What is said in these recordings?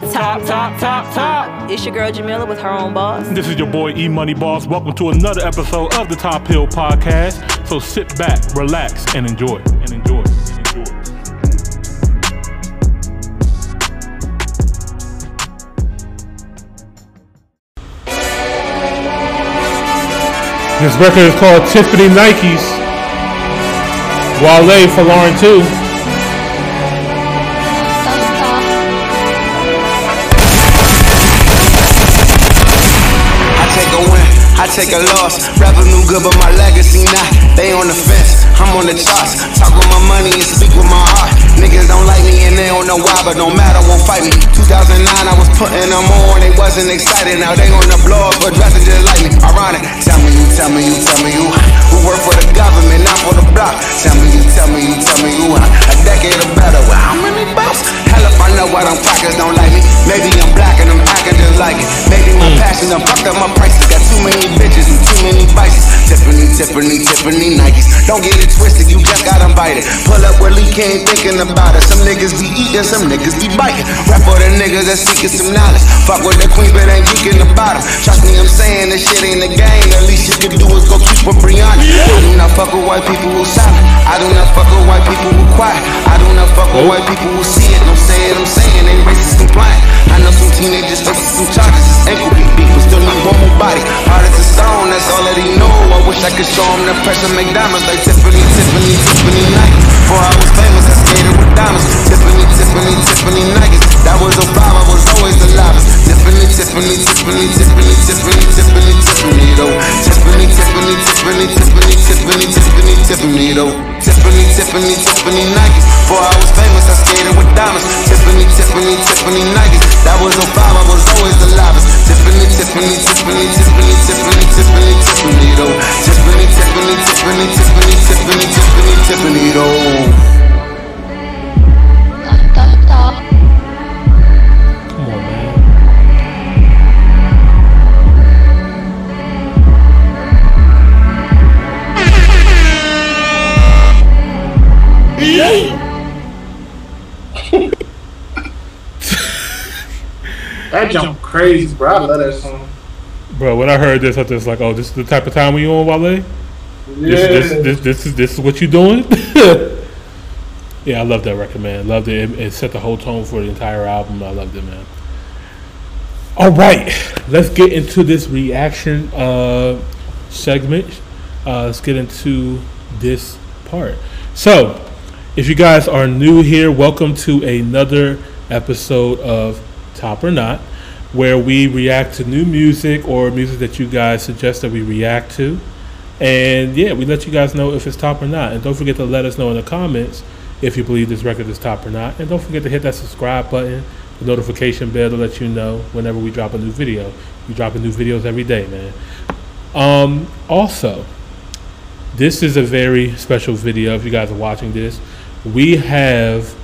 Top, top, top, top. It's your girl Jamila with her own boss. This is your boy E Money Boss. Welcome to another episode of the Top Hill Podcast. So sit back, relax, and enjoy. And enjoy. This record is called Tiffany Nikes. Wale for Lauren too. Take a loss. Revenue good, but my legacy not. They on the fence, I'm on the charts. Talk with my money and speak with my heart. Niggas don't like me and they don't know why, but no matter, won't fight me. 2009, I was putting them on, they wasn't excited. Now they on the blow but dressing just like me. Ironic. Tell me you, tell me you, tell me you. Who work for the government, not for the block. Tell me you, tell me you, tell me you. A decade or better, with how many bucks? Hell if I know why them crackers don't like me. Maybe I'm black and I'm acting just like it. Maybe my mm. passion done fucked up my prices. Got too many bitches and too many vices. Tiffany, Tiffany, Tiffany Nikes. Don't get it twisted, you just got invited. Pull up where Lee ain't thinking about it. Some niggas be eating, some niggas be biting. Rap for the niggas that seeking some knowledge. Fuck with the queen, but ain't geeking about them. Trust me, I'm saying this shit ain't a game. The least you can do is go keep with Breonna. I do not fuck with white people who silent. I do not fuck with white people who quiet. I do not fuck with white people who see it. Don't say I'm saying they racist compliant. I know some teenagers facing some charges. It's ankle beat beat, but still need one more body. Hard as a stone, that's all that he know. I wish I could show him the pressure McDonald's like Tiffany, Tiffany, Tiffany Nike. Before I was famous, I skated diamonds. Tiffany, Tiffany, Tiffany Nikes. That was a five, I was always the loudest. Tiffany, Tiffany, Tiffany, Tiffany, Tiffany, Tiffany, Tiffany, though. Tiffany, Tiffany, Tiffany, Tiffany, Tiffany, Tiffany, Tiffany, though. Tiffany, Tiffany, Tiffany Nikes. Before I was famous, I skated with diamonds. Tiffany, Tiffany, Tiffany Nikes. That was a five, I was always the loudest. Tiffany, Tiffany, Tiffany, Tiffany, Tiffany, Tiffany, Tiffany, though. Tiffany, Tiffany, Tiffany, Tiffany, Tiffany, Tiffany, Tiffany, though. That jump crazy, bro. I love that song. Bro, when I heard this, I was just like, oh, this is the type of time we on, Wale? Yeah. This, this, this, this is this is what you're doing? yeah, I love that record, man. Loved it. it. It set the whole tone for the entire album. I loved it, man. All right, let's get into this reaction uh, segment. Uh, let's get into this part. So, if you guys are new here, welcome to another episode of Top or Not, where we react to new music or music that you guys suggest that we react to. And yeah, we let you guys know if it's top or not. And don't forget to let us know in the comments if you believe this record is top or not. And don't forget to hit that subscribe button, the notification bell to let you know whenever we drop a new video. We dropping new videos every day, man. Um, also, this is a very special video. If you guys are watching this, we have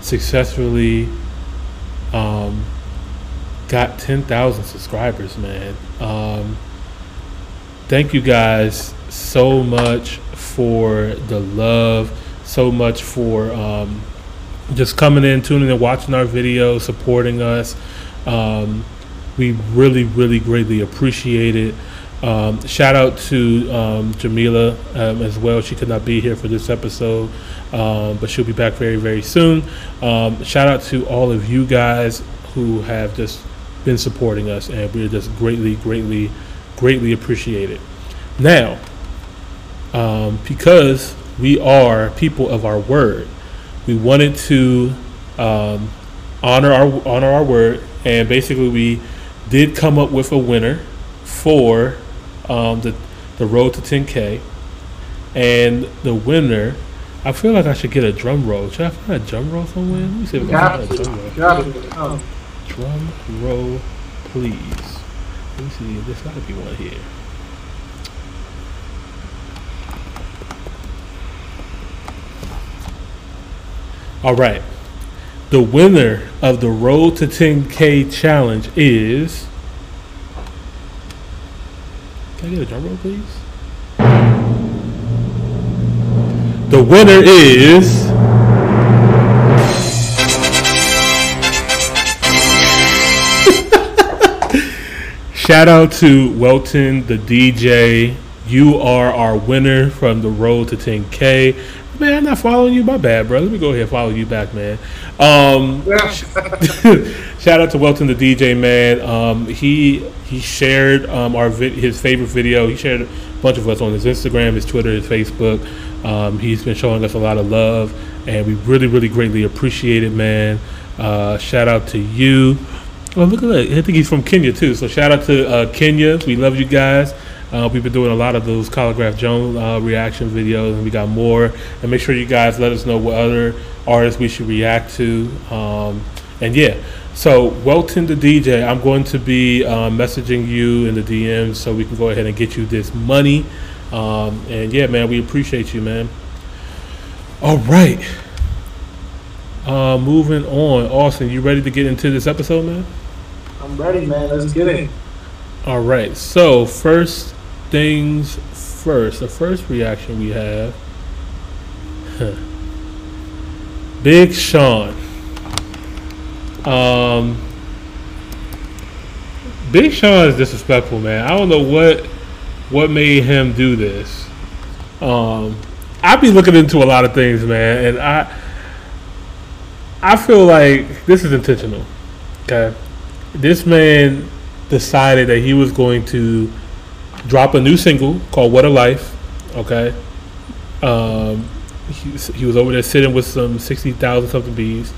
successfully um, got 10,000 subscribers, man. Um, thank you guys so much for the love, so much for um, just coming in, tuning in, watching our videos, supporting us. Um, we really, really greatly appreciate it. Um, shout out to um, Jamila as well. She could not be here for this episode, um, but she'll be back very, very soon. Um, shout out to all of you guys who have just been supporting us, and we're just greatly, greatly, greatly appreciate it. Now, um, because we are people of our word, we wanted to um, honor our honor our word, and basically we did come up with a winner for um, the the road to 10k, and the winner. I feel like I should get a drum roll. Should I find a drum roll somewhere? Let me see if I Got can find a drum roll. Got to. Oh. Drum roll, please. Let me see. There's got to be one here. All right. The winner of the Road to 10K challenge is. Can I get a drum roll, please? The winner is. Shout out to Welton, the DJ. You are our winner from the road to 10K. Man, I'm not following you. My bad, bro. Let me go ahead and follow you back, man. Um, shout out to Welton, the DJ, man. Um, he he shared um, our vid- his favorite video. He shared a bunch of us on his Instagram, his Twitter, his Facebook. Um, he's been showing us a lot of love, and we really, really greatly appreciate it, man. Uh, shout out to you. Oh, look at that. I think he's from Kenya, too. So shout out to uh, Kenya. We love you guys. Uh, we've been doing a lot of those Collagraph Jones uh, reaction videos, and we got more. And make sure you guys let us know what other artists we should react to. Um, and yeah, so Welton the DJ, I'm going to be uh, messaging you in the DMs so we can go ahead and get you this money. Um, and yeah, man, we appreciate you, man. All right. Uh, moving on. Austin, you ready to get into this episode, man? I'm ready, man. Let's get it. All right. So first things first. The first reaction we have. Big Sean. Um, Big Sean is disrespectful, man. I don't know what what made him do this. Um, I be looking into a lot of things, man, and I I feel like this is intentional. Okay, this man decided that he was going to drop a new single called "What a Life." Okay, um, he, he was over there sitting with some sixty thousand something bees,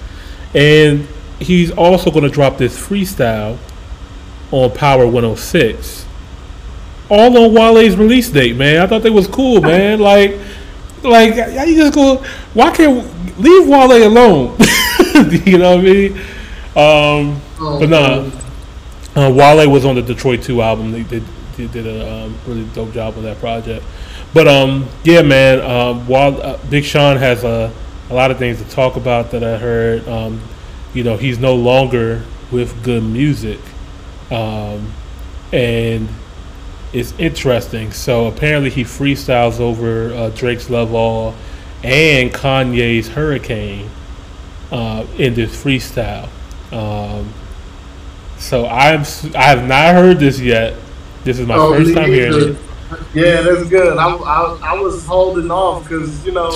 and he's also going to drop this freestyle on Power 106. All on Wale's release date, man. I thought they was cool, man. Like, like how you just go? Why can't leave Wale alone? you know what I mean? Um, but nah, uh, Wale was on the Detroit Two album. They they did a um, really dope job on that project. But um, yeah, man. Um, while uh, Big Sean has a a lot of things to talk about that I heard. Um, you know, he's no longer with good music, um, and it's interesting. So apparently, he freestyles over uh, Drake's "Love All" and Kanye's "Hurricane" uh, in this freestyle. Um, so I'm I have not heard this yet. This is my Oh, first time hearing it. Yeah, that's good. I, I, I was holding off because, you know,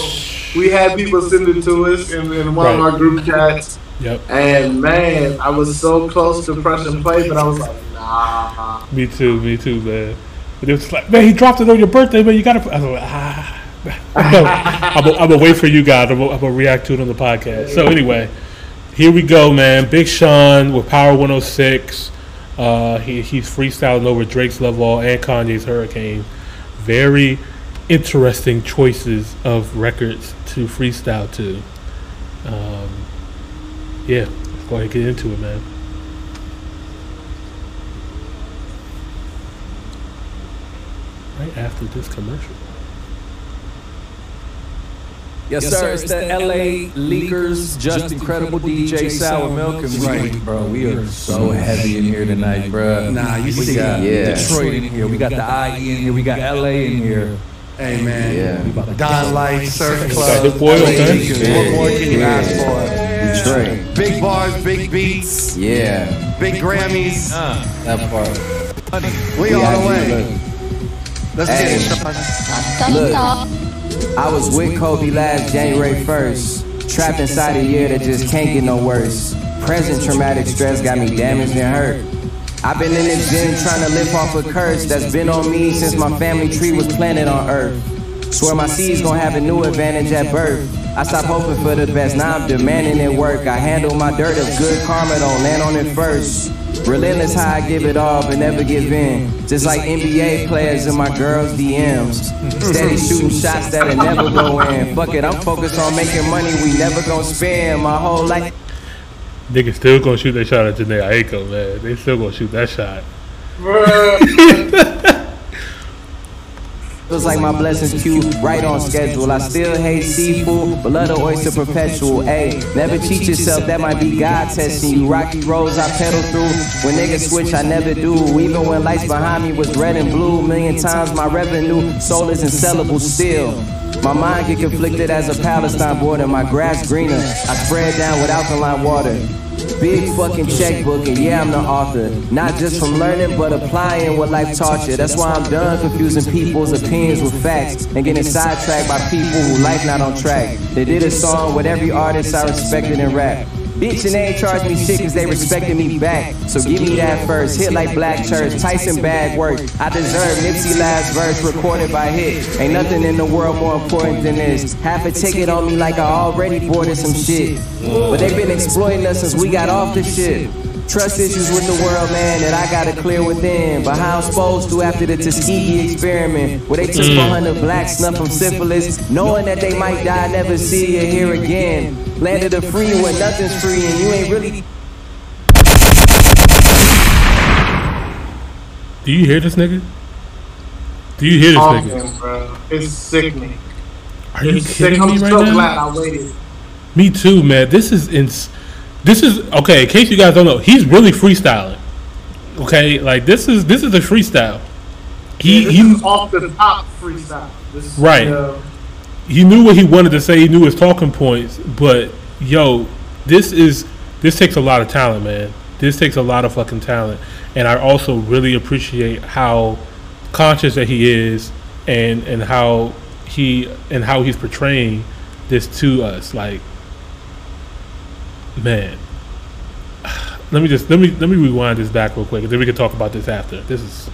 we had people send it to us in, in one of our group chats. Yep, And, man, I was so close to pressing play, but I was like, nah. me too, me too, man. But it was like, man, he dropped it on your birthday, man. You gotta. I was like, ah. I'm gonna wait for you guys. I'm gonna react to it on the podcast. So anyway, here we go, man. Big Sean with Power 106. Uh, he, he's freestyling over Drake's Love All and Kanye's Hurricane. Very interesting choices of records to freestyle to. Um, yeah, let's go ahead and get into it, man. Right after this commercial. Yes, sir. It's the LA Leakers, just incredible DJ Sour Milk, and we, bro, we are so heavy in here tonight, bro. Nah, you see, we got Yeah. Detroit in here, we got the IE in here, we got LA in here. Hey man, Yeah. Don Life, Surf Got Club. Hit Boy, okay. What more can you ask for? Detroit. Big bars, big beats, Yeah. big Grammys. Uh. That part. We all the way. Let's get it, Sean. look, I was with Kobe last January 1st. Trapped inside a year that just can't get no worse. Present traumatic stress got me damaged and hurt. I've been in the gym trying to live off a curse that's been on me since my family tree was planted on earth. Swear my seeds gonna have a new advantage at birth. I stopped hoping for the best, now I'm demanding it work. I handle my dirt if good karma don't land on it first. Relentless how I give it all but never give in. Just like NBA players in my girls' DMs. Steady shooting shots that'll never go in. Fuck it, I'm focused on making money we never gonna spend. My whole life. Niggas still gonna shoot that shot at Jhené Aiko, man. They still gonna shoot that shot. Feels like my blessings queue right on schedule. I still hate seafood, but love the oyster perpetual. Ayy, never cheat yourself, that might be God testing you. Rocky roads I pedal through. When niggas switch, I never do. Even when lights behind me was red and blue. Million times my revenue, soul is insellable still. My mind get conflicted as a Palestine border. My grass greener. I spread down with alkaline water. Big fucking checkbook, and yeah, I'm the author. Not just from learning, but applying what life taught you. That's why I'm done confusing people's opinions with facts and getting sidetracked by people who life not on track. They did a song with every artist I respected in rap. Bitch, and they ain't charged me shit cause they respected me back. So give me that first. Hit like Black Church, Tyson bad work. I deserve Nipsey last verse recorded by hit. Ain't nothing in the world more important than this. Half a ticket on me like I already boarded some shit. But they've been exploiting us since we got off the ship. Trust issues with the world, man, that I gotta clear within. But how I'm supposed to after the Tuskegee experiment, where they took mm. 400 blacks, snuff from syphilis, knowing that they might die, never see you here again. Landed a free where nothing's free, and you ain't really Do you hear this nigga? Do you hear this nigga? Awesome, bro. It's sickening. Are you It's sick. kidding I'm me right so now? glad I waited. Me too, man. This is ins- This is okay. In case you guys don't know, he's really freestyling. Okay, like this is this is a freestyle. He this he off the top freestyle. This is, Right. uh, he knew what he wanted to say. He knew his talking points. But yo, this is this takes a lot of talent, man. This takes a lot of fucking talent. And I also really appreciate how conscious that he is, and and how he and how he's portraying this to us. Like, man. Let me just let me let me rewind this back real quick, and then we can talk about this after. This is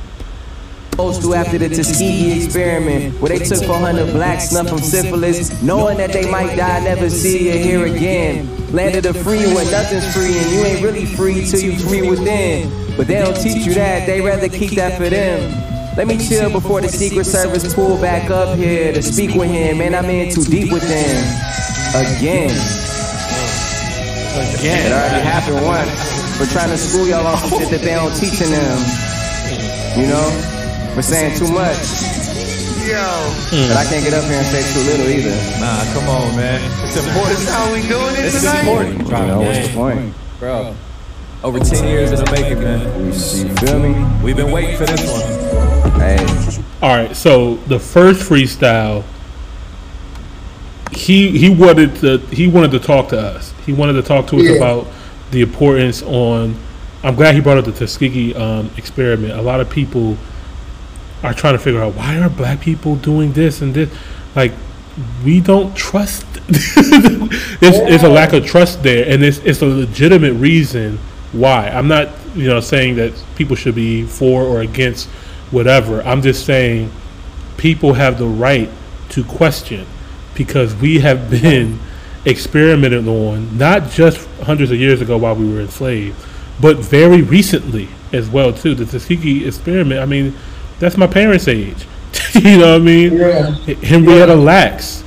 supposed to after the Tuskegee experiment, where they took 400 blacks, snuff from syphilis, knowing that they might die, never see you here again. Landed a free where nothing's free, and you ain't really free till you free within. But they don't teach you that, they rather keep that for them. Let me chill before the Secret Service pull back up here to speak with him, man. I'm in too deep with them. Again. Again. It already happened once. For trying to school y'all on some shit that they don't teaching them. You know? For saying too much. Yo. But I can't get up here and say too little either. Nah, come on, man. It's important. That's how we doing it It's tonight? important. You know, what's the point? Bro. Over 10 years in the making, man. You feel me? We've been waiting for this one. Hey. All right, so the first freestyle, he he wanted to he wanted to talk to us. He wanted to talk to us Yeah. about the importance on. I'm glad he brought up the Tuskegee um, experiment. A lot of people are trying to figure out why are black people doing this and this. Like we don't trust. it's, it's a lack of trust there, and it's it's a legitimate reason why. I'm not you know saying that people should be for or against whatever. I'm just saying people have the right to question because we have been experimented on not just hundreds of years ago while we were enslaved, but very recently as well too. The Tuskegee experiment. I mean, that's my parents' age. you know what I mean? Yeah. Henrietta Lacks.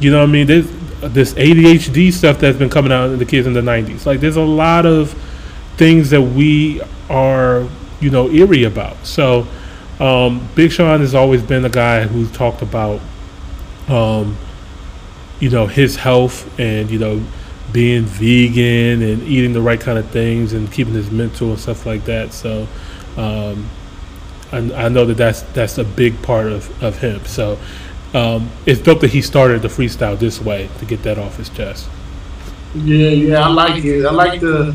You know what I mean? There's this ADHD stuff that's been coming out in the kids in the 90s. Like, there's a lot of things that we are, you know, eerie about. So, um, Big Sean has always been a guy who's talked about, um, you know, his health and, you know, being vegan and eating the right kind of things and keeping his mental and stuff like that. So, um, I, I know that that's that's a big part of, of him. So um, it's dope that he started the freestyle this way to get that off his chest. Yeah, yeah, I like it. I like the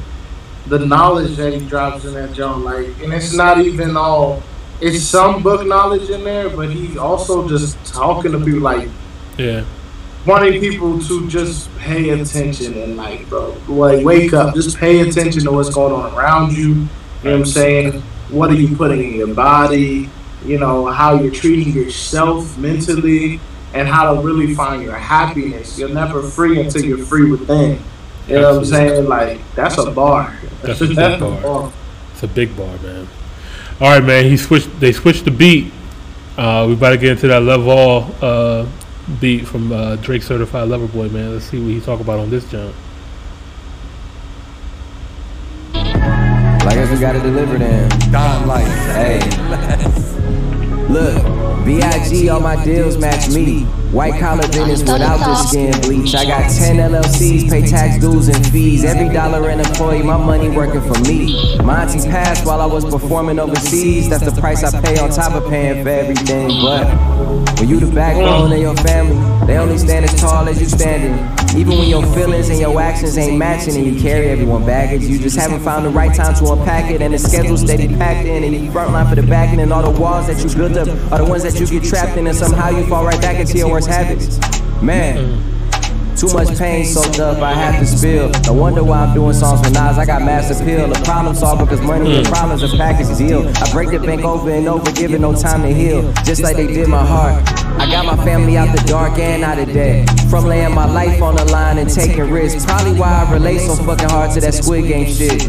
the knowledge that he drops in that joint. Like, and it's not even all. It's some book knowledge in there, but he's also just talking to people, like Yeah, wanting people to just pay attention and like, bro, like wake up, just pay attention to what's going on around you. You know what I'm saying? What are you putting in your body? You know how you're treating yourself mentally, and how to really find your happiness. You're never free until you're free within. You know what I'm saying? Like that's a bar. That's a big bar. it's a big bar, man. All right, man. He switched. They switched the beat. Uh, we about to get into that Love All uh, beat from uh, Drake Certified Lover Boy, man. Let's see what he talk about on this jump. Like I guess we gotta deliver them. Don Life. Hey. Look, B.I.G. all my deals match me. White collar business without the skin bleach. I got 10 LLCs, pay tax dues and fees. Every dollar an employee, my money working for me. Monty passed while I was performing overseas. That's the price I pay on top of paying for everything. But when you the backbone of your family, they only stand as tall as you standing. Even when your feelings and your actions ain't matching and you carry everyone baggage, you just haven't found the right time to unpack it. And the schedule steady packed in, and you front line for the backing, and all the walls that you built up are the ones that you get trapped in, and somehow you fall right back into your habits. Man. Too much pain soaked up, I have to spill. No wonder why I'm doing songs for Nas. I got mass appeal. The problem solved because money and mm. problems are package deal. I break the bank over and over, giving no time to heal. Just like they did my heart. I got my family out the dark and out of debt. From laying my life on the line and taking risks. Probably why I relate so fucking hard to that Squid Game shit.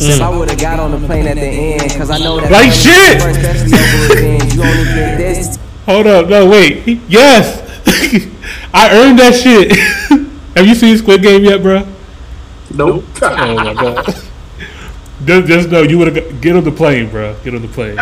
If mm. I would've got on the plane at the end, cause I know that Like shit! especially over revenge. You only get this. Hold up, no wait. Yes, I earned that shit. Have you seen Squid Game yet, bro? Nope. Oh my god. Just, just know you would have get on the plane, bro. Get on the plane.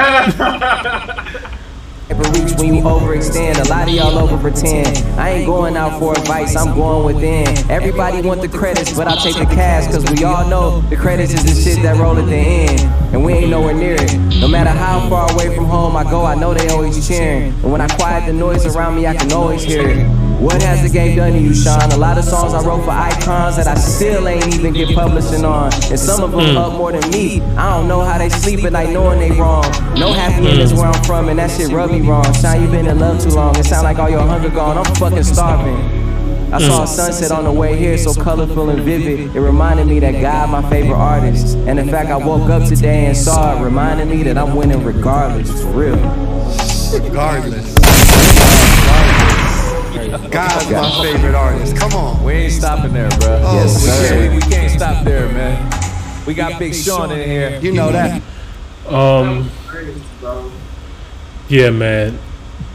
Reach when you overextend. A lot of y'all over pretend. I ain't going out for advice, I'm going within. Everybody want the credits, but I'll take the cash, cause we all know the credits is the shit that roll at the end. And we ain't nowhere near it. No matter how far away from home I go, I know they always cheering. And when I quiet the noise around me, I can always hear it. What has the game done to you, Sean? A lot of songs I wrote for icons that I still ain't even get publishing on. And some of them hmm. up more than me. I don't know how they sleep at night knowing they wrong. No happiness hmm. where I'm from, and that shit rub me wrong. Sean, you been in love too long. It sound like all your hunger gone. I'm fucking starving. I saw a hmm. sunset on the way here, so colorful and vivid. It reminded me that God, my favorite artist. And in fact, I woke up today and saw it, reminding me that I'm winning regardless. For real. Regardless. God's my favorite artist. Come on. We ain't stopping there, bro. Oh, Yes, we, sir. can't, we, we can't stop there, man. We got Big Sean in here. You know that. Um, yeah, man,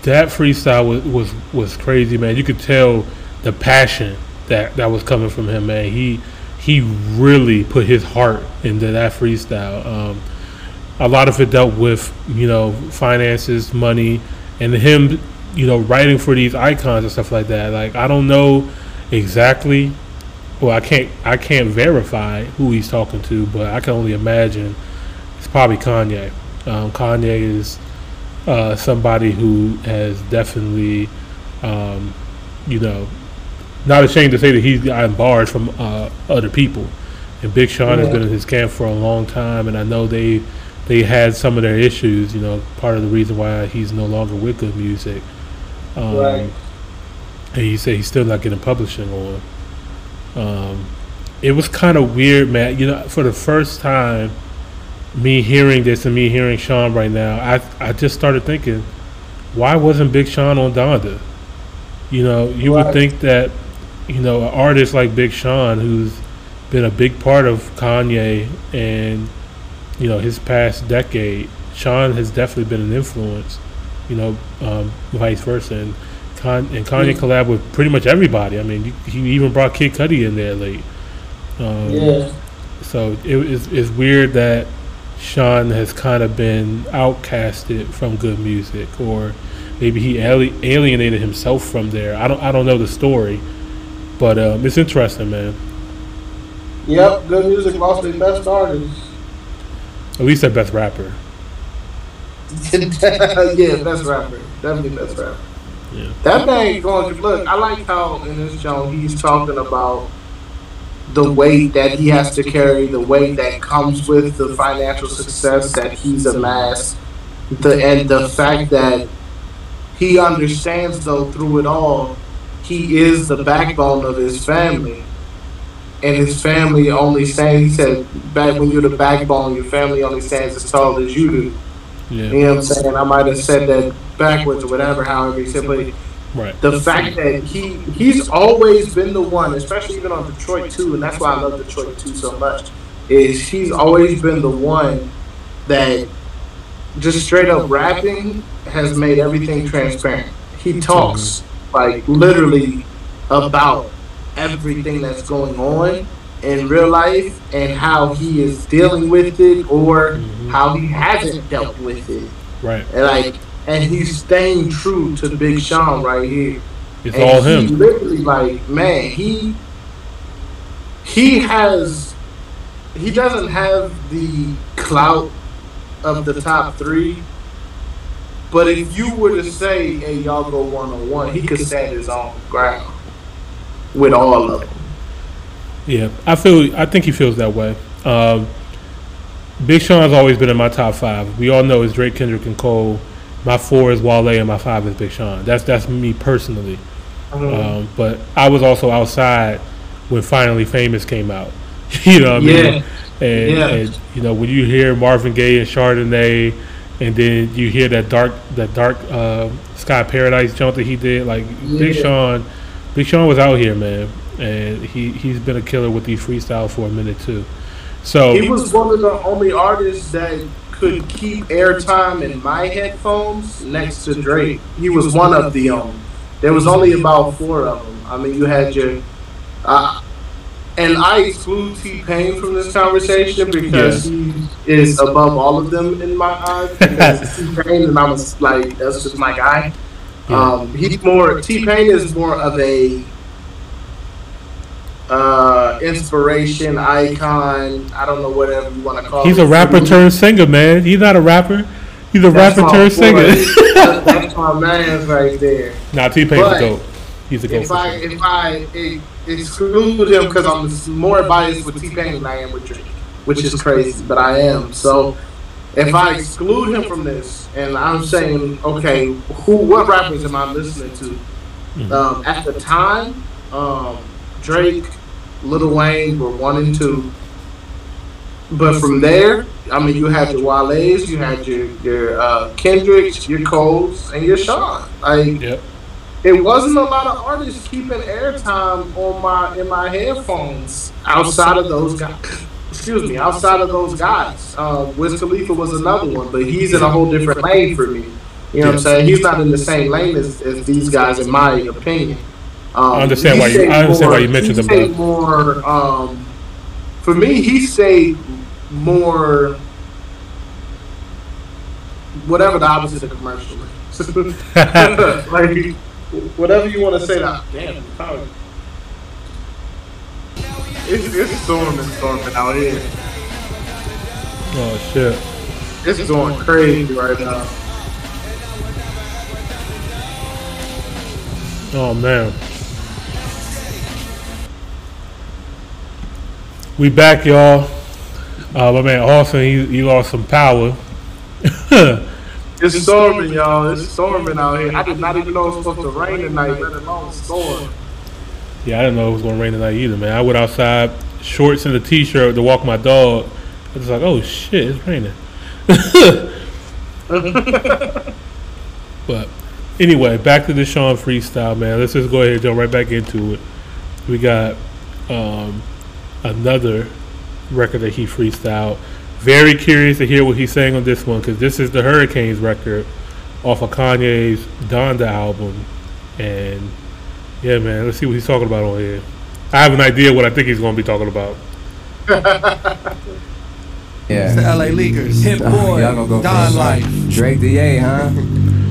that freestyle was, was was crazy, man. You could tell the passion that that was coming from him, man. He he really put his heart into that freestyle. Um, a lot of it dealt with you know finances, money, and him you know writing for these icons and stuff like that. Like I don't know exactly. Well, I can't I can't verify who he's talking to, but I can only imagine it's probably Kanye. Um, Kanye is uh, somebody who has definitely, um, you know, not ashamed to say that he's gotten bars from uh, other people. And Big Sean has been in his camp for a long time, and I know they they had some of their issues. You know, part of the reason why he's no longer with Good Music. Um, Right. And he said he's still not getting publishing on. Um, it was kind of weird, man. You know, for the first time, me hearing this and me hearing Sean right now, I I just started thinking, why wasn't Big Sean on Donda? You know, you would think that, you know, an artist like Big Sean, who's been a big part of Kanye and, you know, his past decade, Sean has definitely been an influence, you know, um, vice versa. And, Con- and Kanye collab with pretty much everybody. I mean, he even brought Kid Cudi in there late. Um, Yeah. so it is it's weird that Sean has kind of been outcasted from good music, or maybe he ali- alienated himself from there. I don't I don't know the story, but um, it's interesting, man. Yep. Good music lost their best artist. At least their best rapper. yeah, best rapper. Definitely best rapper. Yeah. That man going to look. I like how in this show he's talking about the weight that he has to carry, the weight that comes with the financial success that he's amassed, the and the fact that he understands though through it all, he is the backbone of his family. And his family only stands, he said, back when you're the backbone, your family only stands as tall as you do. Yeah, You know what I'm saying? I might have said that backwards or whatever, however he said, but right. the fact that he he's always been the one, especially even on Detroit 2, and that's why I love Detroit 2 so much, is he's always been the one that just straight up rapping has made everything transparent. He talks like literally about everything that's going on in real life and how he is dealing with it or mm-hmm. how he hasn't dealt with it. Right. And like and he's staying true to Big Sean right here. It's And all he him. literally, like, man, he he has he doesn't have the clout of the top three. But if you were to say, "Hey, y'all go one on one," he could stand his own ground with all of them. Yeah, I feel. I think he feels that way. Um, Big Sean's always been in my top five. We all know it's Drake, Kendrick, and Cole. My four is Wale, and my five is Big Sean. That's that's me personally. Um, but I was also outside when Finally Famous came out. you know what I mean? Yeah. And, Yeah. and you know when you hear Marvin Gaye and Chardonnay, and then you hear that dark that dark uh, Sky Paradise jump that he did, like Big Sean, Big Sean was out here, man, and he he's been a killer with the freestyle for a minute too. So He was one of the only artists that could keep airtime in my headphones next to Drake. He was one of the um. There was only about four of them. I mean, you had your, uh, and I exclude T Pain from this conversation because he is above all of them in my eyes. Because T Pain, and I was like, that's just my guy. Um, he's more T Pain is more of a uh, inspiration icon. I don't know whatever you want to call. he's it. a rapper turned singer, man. He's not a rapper. He's a That's rapper turned singer. That- That's my man right there. nah, T Pain's dope. He's a dope. If I if I exclude him because I'm more biased with T Pain than I am with Drake, which is crazy, but I am. So if I exclude him from this, and I'm saying, okay, who, what rappers am I listening to? Um, at the time, um, Drake, Lil Wayne were one and two. But from there, I mean, you had your Wale's, you had your your uh, Kendricks, your Coles, and your Sean. Like, Yep. it wasn't a lot of artists keeping airtime on my in my headphones outside of those guys. Excuse me, outside of those guys. Um, Wiz Khalifa was another one, but he's in a whole different lane for me. You know what I'm saying? He's not in the same lane as, as these guys, in my opinion. Um, I understand why you- I understand why you mentioned he them. More, um, for me, he stayed more. Whatever the opposite of commercial. like whatever you want to say. That damn, how- it's it's storming, storming out here. Oh shit. It's going crazy right now. Oh man. We back, y'all. Uh, my man Austin, he, he lost some power. It's storming, y'all. It's storming out here. I did not even know it was supposed to rain tonight, let alone storm. Yeah, I didn't know it was gonna rain tonight either, man. I went outside, shorts and a t-shirt to walk my dog. I was like, oh shit, it's raining. but anyway, back to the Sean freestyle, man. Let's just go ahead and jump right back into it. We got um, another record that he freestyled. Very curious to hear what he's saying on this one because this is the Hurricanes record off of Kanye's Donda album, and yeah, man, let's see what he's talking about on here. I have an idea what I think he's going to be talking about. yeah. It's the LA Leakers. Hit Y'all boy. gonna go Don for Life. Drake DA, huh?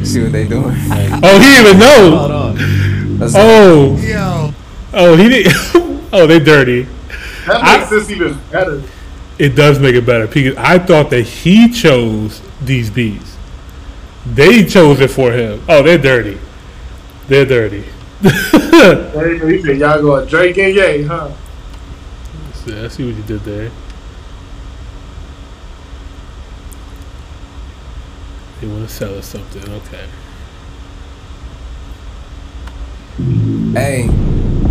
See what they doing. Oh, he even know. Hold on. Let's Oh, Yo. oh, he did. oh, they dirty. That I- this even better. It does make it better because I thought that he chose these beats. They chose it for him. Oh, they're dirty. They're dirty. Hey, he said, y'all going Drake and Ye, huh? So, I see what you did there. They want to sell us something. Okay. Hey,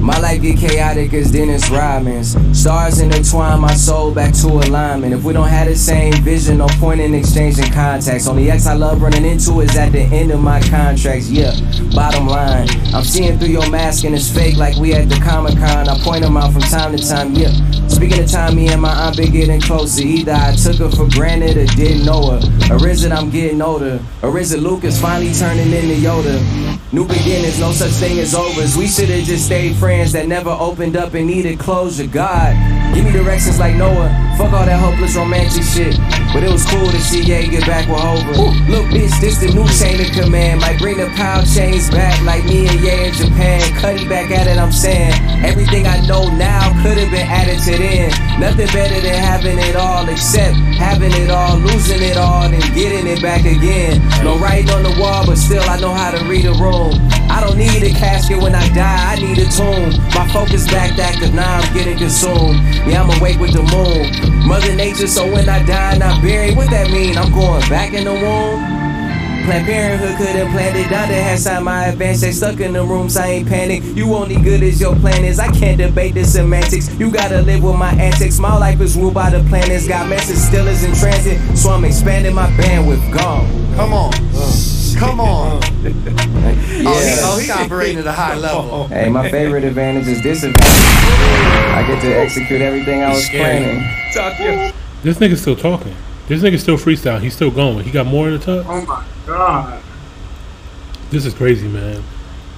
my life get chaotic as Dennis Rodman's. Stars intertwine my soul back to alignment. If we don't have the same vision, no point in exchanging contacts. Only X I love running into is at the end of my contracts. Yeah, bottom line, I'm seeing through your mask and it's fake like we at the Comic Con. I point them out from time to time. Yeah, speaking of time, me and my aunt been getting closer. Either I took her for granted or didn't know her. Or is it I'm getting older? Or is it Lucas finally turning into Yoda? New beginnings, no such thing as overs. We should have just stayed friends that never opened up and needed closure. God, Give me directions like Noah. Fuck all that hopeless romantic shit. But it was cool to see Ye get back with Hova. Look, bitch, this the new chain of command. Might bring the pound chains back like me and Ye in Japan. Cudi back at it, I'm saying. Everything I know now could have been added to then. Nothing better than having it all, except having it all, losing it all, and getting it back again. No writing on the wall, but still I know how to read a room. I don't need a casket when I die, I need a tomb. My focus back that, cause now I'm getting consumed. Yeah, I'm awake with the moon. Mother Nature, so when I die, not buried. What that mean? I'm going back in the womb? Planned Parenthood couldn't plan it down. They had signed my advance. They stuck in the rooms. I ain't panic. You only good as your plan is. I can't debate the semantics. You gotta live with my antics. My life is ruled by the planets. Got message still is in transit. So I'm expanding my bandwidth. Gone. Come on. Come on. Yeah. Oh, he, oh, he operating at a high level. Hey, my favorite advantage is disadvantage. I get to execute everything I was planning. This nigga's still talking. This nigga's still freestyling. He's still going. He got more in the tuck. Oh my god. This is crazy, man.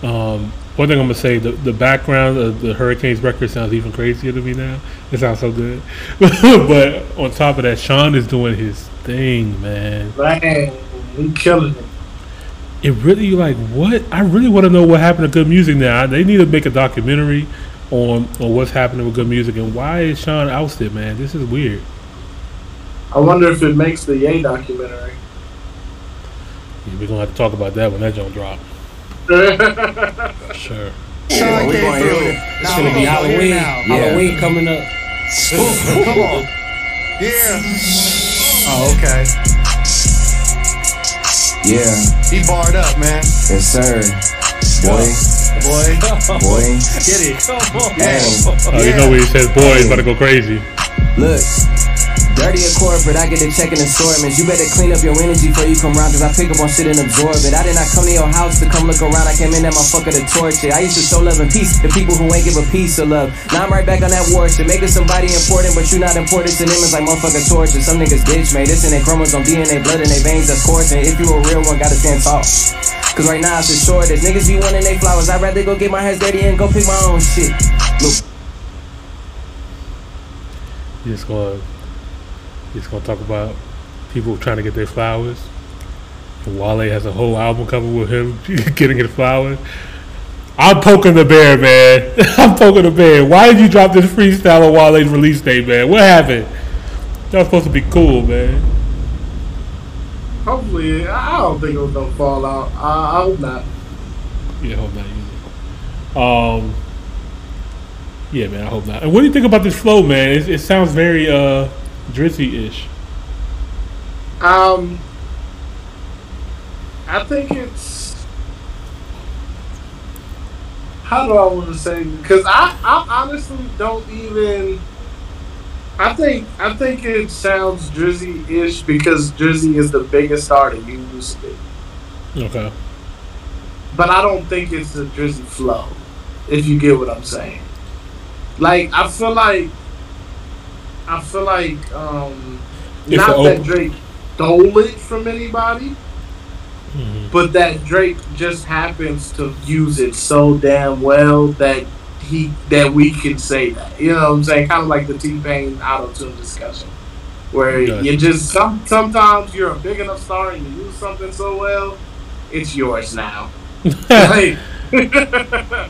Um, one thing I'm gonna say: the the background of the Hurricanes record sounds even crazier to me now. It sounds so good. but on top of that, Sean is doing his thing, man. Man, he killing it. It really like what? I really want to know what happened to good music now. They need to make a documentary on on what's happening with good music and why is Sean ousted, man? This is weird. I wonder if it makes the Ye documentary. Yeah, we're gonna have to talk about that when that joint drop. Sure. Sean we came going through. here. Now It's gonna be gonna go here Halloween. now. Yeah. Halloween coming up. Come on. Yeah. Oh, okay. Yeah, He barred up, man. yes, sir. Boy, Boy. boy. Get it. Hey, Oh, you know when he says boy, he's about to go crazy. look. Dirty or corporate, I get to check in assortments. You better clean up your energy before you come around, cause I pick up on shit and absorb it. I did not come to your house to come look around. I came in that motherfucker to torch it. I used to show love and peace to people who ain't give a piece of love. Now I'm right back on that war shit. Making somebody important, but you not important to them is like motherfucker torture. Some niggas bitch made this in their chromosome, DNA, blood in their veins, that's coursing. If you a real one, gotta stand tall. Cause right now it's a shortage. Niggas be wanting they flowers. I'd rather go get my hands dirty and go pick my own shit. Look. Just gonna he's gonna talk about people trying to get their flowers. And Wale has a whole album cover with him getting his flowers. I'm poking the bear, man. I'm poking the bear. Why did you drop this freestyle on Wale's release date, man? What happened? Y'all supposed to be cool, man. Hopefully, I don't think it was gonna fall out. I, I hope not. Yeah, I hope not either. Um, yeah, man, I hope not. And what do you think about this flow, man? It, it sounds very uh, Drizzy-ish. Um, I think it's. How do I want to say? Because I, I honestly don't even. I think I think it sounds Drizzy-ish because Drizzy is the biggest star to use it, Okay. but I don't think it's the Drizzy flow. If you get what I'm saying, like I feel like I feel like um, not that Drake stole it from anybody, but that Drake just happens to use it so damn well that he that we can say that. You know what I'm saying? Kind of like the T Pain auto tune discussion, where you just some sometimes you're a big enough star and you use something so well, it's yours now.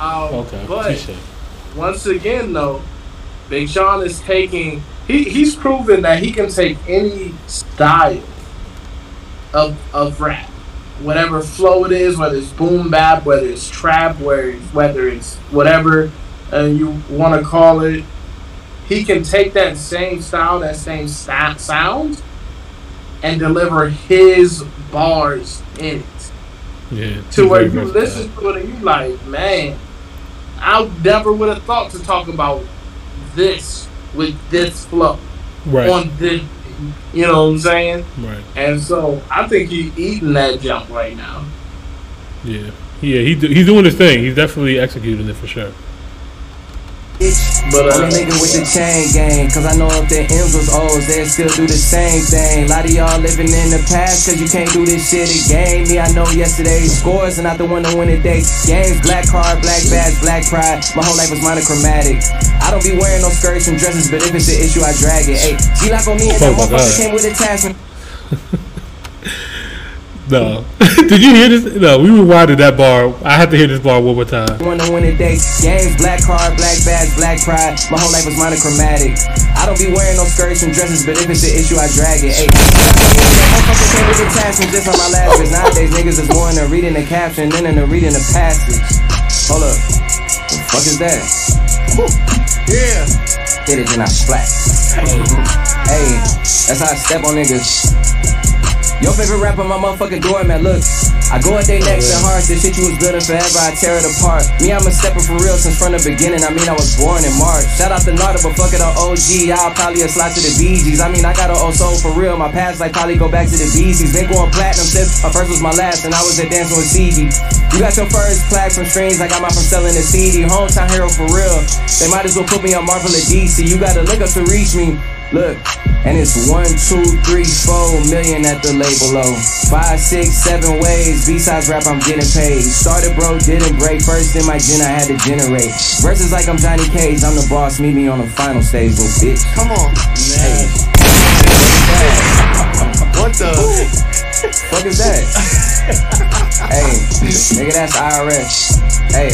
Um, Okay. but once again, though, Big Sean is taking. He, he's proven that he can take any style of of rap, whatever flow it is, whether it's boom bap, whether it's trap, where whether it's whatever uh, you want to call it. He can take that same style, that same sound, and deliver his bars in it Yeah. to where you listen to it and you like, man, I never would have thought to talk about this with this flow Right. on this. You know what I'm saying? Right. And so I think he's eating that jump right now. Yeah. Yeah. He do, he's doing his thing. He's definitely executing it for sure. But I'm a nigga with the chain gang, cause I know if their M's was O's, they'd still do the same thing. A lot of y'all living in the past, cause you can't do this shit again. Me, I know yesterday's scores and not the one to win today. Games, black card, black badge, black pride. My whole life was monochromatic. I don't be wearing no skirts and dresses, but if it's an issue, I drag it. Hey, Glock on me and Oh my motherfucker came with attachment. No. Did you hear this? No, we rewinded that bar. I have to hear this bar one more time. Wanna win a day. Games, black card, black badge, black pride. My whole life was monochromatic. I don't be wearing no skirts and dresses, but if it's an issue, I drag it. Hey, motherfucker came with attachment just on my last Cause nowadays niggas is more into reading the caption than into reading the passage. Hold up. What The fuck is that? Yeah. Hit it and I splat. hey, that's how I step on niggas. Your favorite rapper, my motherfucking doormat. Look, I go at they necks and hearts. The shit you was building forever, I tear it apart. Me, I'm a stepper for real since from the beginning. I mean, I was born in March. Shout out to Narda, but fuck it on OG. I'll probably a slide to the BGs. I mean, I got a old soul for real. My past life probably go back to the BCs. Been going platinum since my first was my last, and I was at dancing with CD. You got your first plaque from streams, I got mine from selling the CD. Hometown hero for real. They might as well put me on Marvel or DC. You gotta look up to reach me. Look, and it's one, two, three, four million at the label low. Five, six, seven ways. B-sides rap, I'm getting paid. Started broke, didn't break. First in my gen, I had to generate. Verses like I'm Johnny Cage. I'm the boss. Meet me on the final stage, little bitch. Come on. Hey, What the? fuck is that? hey, nigga, that's IRS. Hey,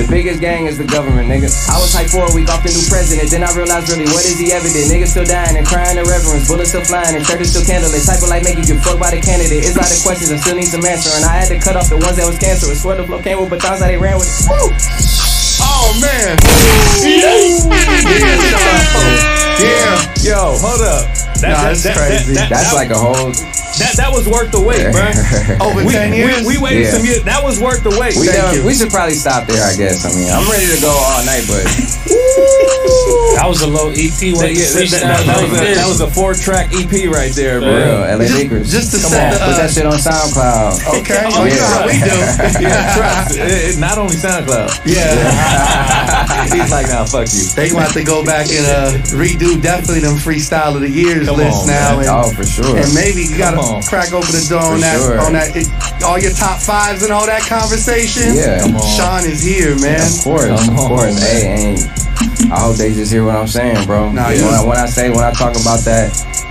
the biggest gang is the government, nigga. I was hyped for a week off the new president, then I realized really what is he ever did. Niggas still dying and crying in reverence, bullets still flying and churches still candlelit. Type of like make you give fuck by the candidate. It's a lot of questions I still need some answer, and I had to cut off the ones that was cancerous. Swear the flow came with batons how they ran with it. Woo! Oh man. Yeah. Yo, hold up. That, Nah, that's that, crazy. That, that, That's that, like a whole. That, that was worth the wait, bro. Over We, ten years. we, we waited Yeah. some years. That was worth the wait. We, Thank done, you. we should probably stop there, I guess. I mean, I'm ready to go all night, but That was a low EP That, when yeah, that, that, that, that was a, that was a four track EP right there, bro. real, LA just, Leakers. just to Come set on. the. Put that shit on SoundCloud. okay. Oh, Oh, you know how we do. yeah, trust. It, it, not only SoundCloud. Yeah. He's like, nah, fuck you. They want to go back and uh, redo definitely them freestyle of the years Come list on, now. man. And, Oh, for sure. and maybe you gotta Come on. crack open the door on that, sure. on that, it, all your top fives and all that conversation. Yeah. Come on. Sean is here, man. Of course, Come of course. man. Hey, ain't. I hope they just hear what I'm saying, bro. Nah, when, I, when I say, when I talk about that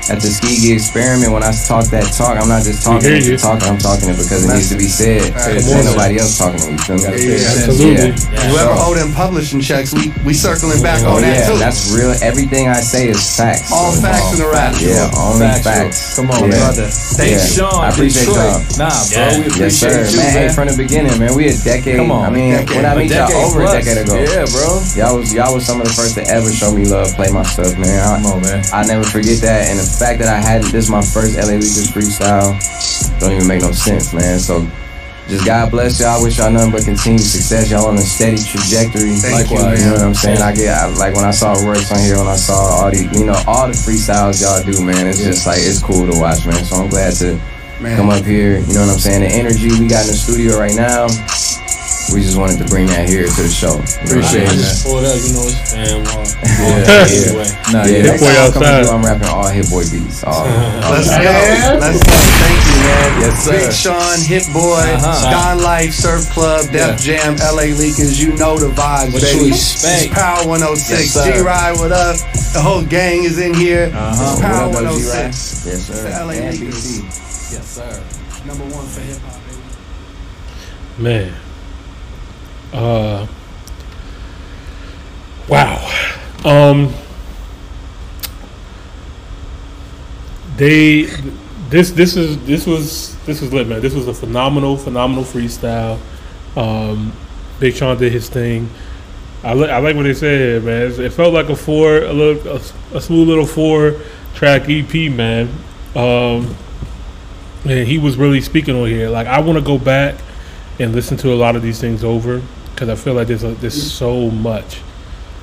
at the ski experiment, when I talk that talk, I'm not just talking it to talk, I'm talking it because it needs to be said. Right. Ain't nobody else talking it. You feel me? Yeah, Absolutely. Whoever So- owe them publishing checks, we we circling back Oh on that yeah, too. that's real. Everything I say is facts. all So, facts in the rap. Yeah, only Factual. facts. Come on, yeah. brother. Thanks, Yeah. Sean. I appreciate y'all. Nah, bro, Yeah. we Yes, appreciate sir. you, man, hey, from the beginning, man, we a decade. Come on. I mean, Decade. when I A meet y'all over plus. a decade ago. Yeah, bro. Y'all was y'all was some of the first to ever show me love, play my stuff, man. I, Come on, man. I never forget that, and the fact that I had this is my first LA Leakers freestyle don't even make no sense, man. So. Just God bless y'all. I wish y'all nothing but continued success. Y'all on a steady trajectory. Thank you, Likewise, man. you know what I'm saying? I get I, like when I saw Royce on here, when I saw all the, you know, all the freestyles y'all do, man. It's just like it's cool to watch, man. So I'm glad to Man. come up here. You know what I'm saying? The energy we got in the studio right now. We just wanted to bring that here to the show. Appreciate I it, just pulled up, you know, it's fan wall. Yeah. Anyway. Nah, Yeah, yeah. next Boy time I come outside. through, I'm rapping all Hit Boy beats. All, all Let's go. Let's go. Thank you, man. Yes, sir. Big Sean, Hit Boy, Uh-huh. Don Life, Surf Club, Def Jam, LA Leakers. You know the vibes, What baby. you expect? It's Power 106. Yes. G Ride with us. The whole gang is in here. Uh-huh. It's Power What up, 106. G-Ride? Yes, sir. The LA And Leakers. BT. Yes, sir. Number one for hip hop, baby. Man. Uh. Wow. Um. They. This this is this was this was lit man. This was a phenomenal phenomenal freestyle. Um, Big Sean did his thing. I, li- I like what they said, man. It felt like a four, a little, a, a smooth little four track EP, man. Um, and he was really speaking on here. Like, I want to go back and listen to a lot of these things over because I feel like there's a, there's so much.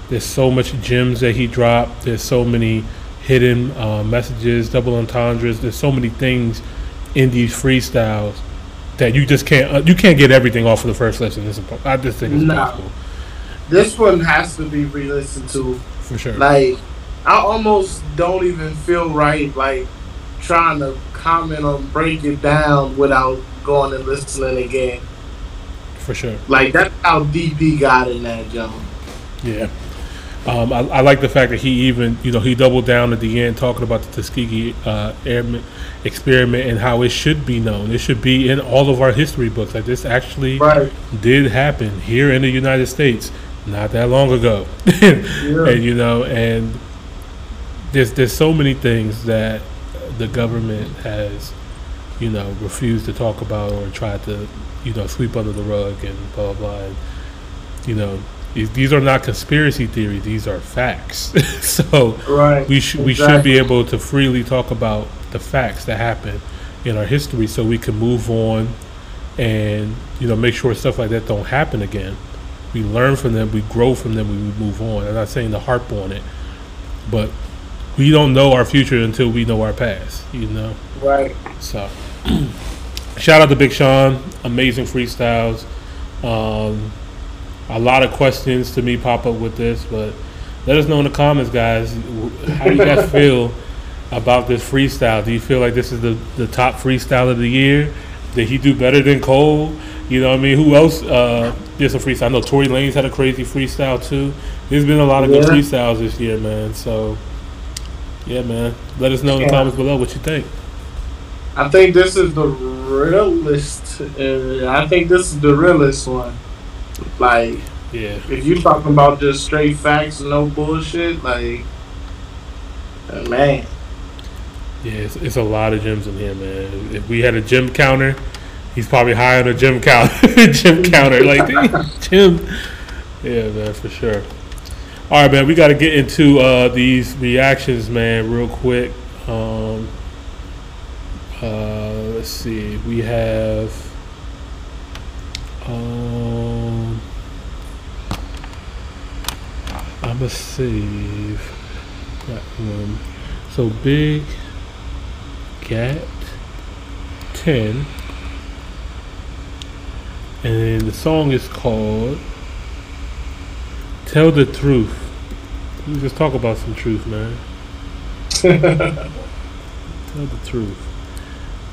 There's so much gems that he dropped. There's so many hidden uh, messages, double entendres. There's so many things in these freestyles that you just can't uh, you can't get everything off of the first listen. It's impo- I just think it's Nah. possible This one has to be re-listened to. for sure. Like, I almost don't even feel right, like, trying to comment or break it down without going and listening again. For sure. Like, that's how deep he got in that jump. Yeah. Um, I, I like the fact that he even, you know, he doubled down at the end talking about the Tuskegee uh, airman experiment and how it should be known. It should be in all of our history books. Like this actually Right. did happen here in the United States not that long ago. And you know, and there's there's so many things that the government has, you know, refused to talk about or tried to, you know, sweep under the rug and blah blah. blah. And, you know, these, these are not conspiracy theories; these are facts. so Right. we should we should be able to freely talk about the facts that happen in our history, so we can move on and you know make sure stuff like that don't happen again. We learn from them, we grow from them, we move on. I'm not saying to harp on it, but we don't know our future until we know our past. You know, Right. so shout out to Big Sean, amazing freestyles. Um, a lot of questions to me pop up with this, but let us know in the comments, guys. How do you guys feel about this freestyle? Do you feel like this is the, the top freestyle of the year? Did he do better than Cole? You know what I mean? Who else uh, did some freestyle? I know Tory Lanez had a crazy freestyle too. There's been a lot of good freestyles this year, man. So, yeah, man. Let us know in the Yeah. comments below what you think. I think this is the realest. Uh, I think this is the realest one. Like, Yeah. if you talking about just straight facts, no bullshit, like, uh, man, Yeah, it's, it's a lot of gyms in here, man. If we had a gym counter, he's probably high on a gym count, gym counter. Like gym, yeah, man, for sure. All right, man, we got to get into uh, these reactions, man, real quick. Um, uh, let's see, we have. Um, I'm gonna save that one. So big cat 10 and the song is called tell the truth we just talk about some truth man tell the truth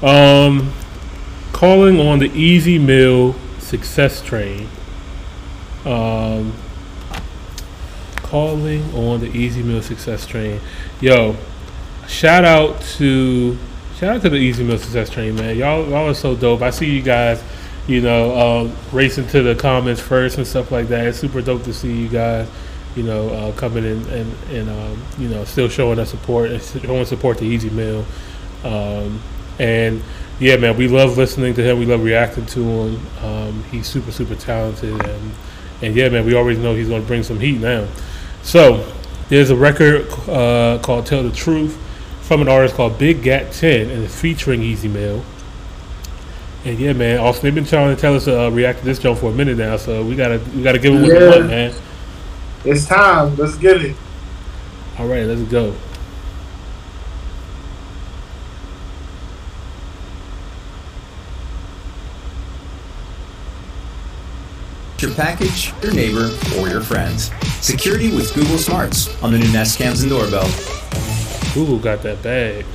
um calling on the easy meal success train um calling on the easy meal success train yo shout out to shout out to the Easy Meal Success Train, man. Y'all, y'all are so dope. I see you guys, you know, um, racing to the comments first and stuff like that. It's super dope to see you guys, you know, uh, coming in and and um, you know, still showing us support and showing support to Ez Mil. Um, and yeah, man, we love listening to him. We love reacting to him. Um, he's super, super talented, and and yeah, man, we always know he's going to bring some heat now. So there's a record uh, called "Tell the Truth" from an artist called Big Gat 10, and it's featuring Ez Mil. And yeah, man, Austin, they've been trying to tell us to uh, react to this joint for a minute now, so we gotta we gotta give it what we want, man. it's time. Let's get it. All right, let's go. Your package, your neighbor, or your friends. Security with Google Smarts on the new Nest Cams and Doorbell. Google got that bag.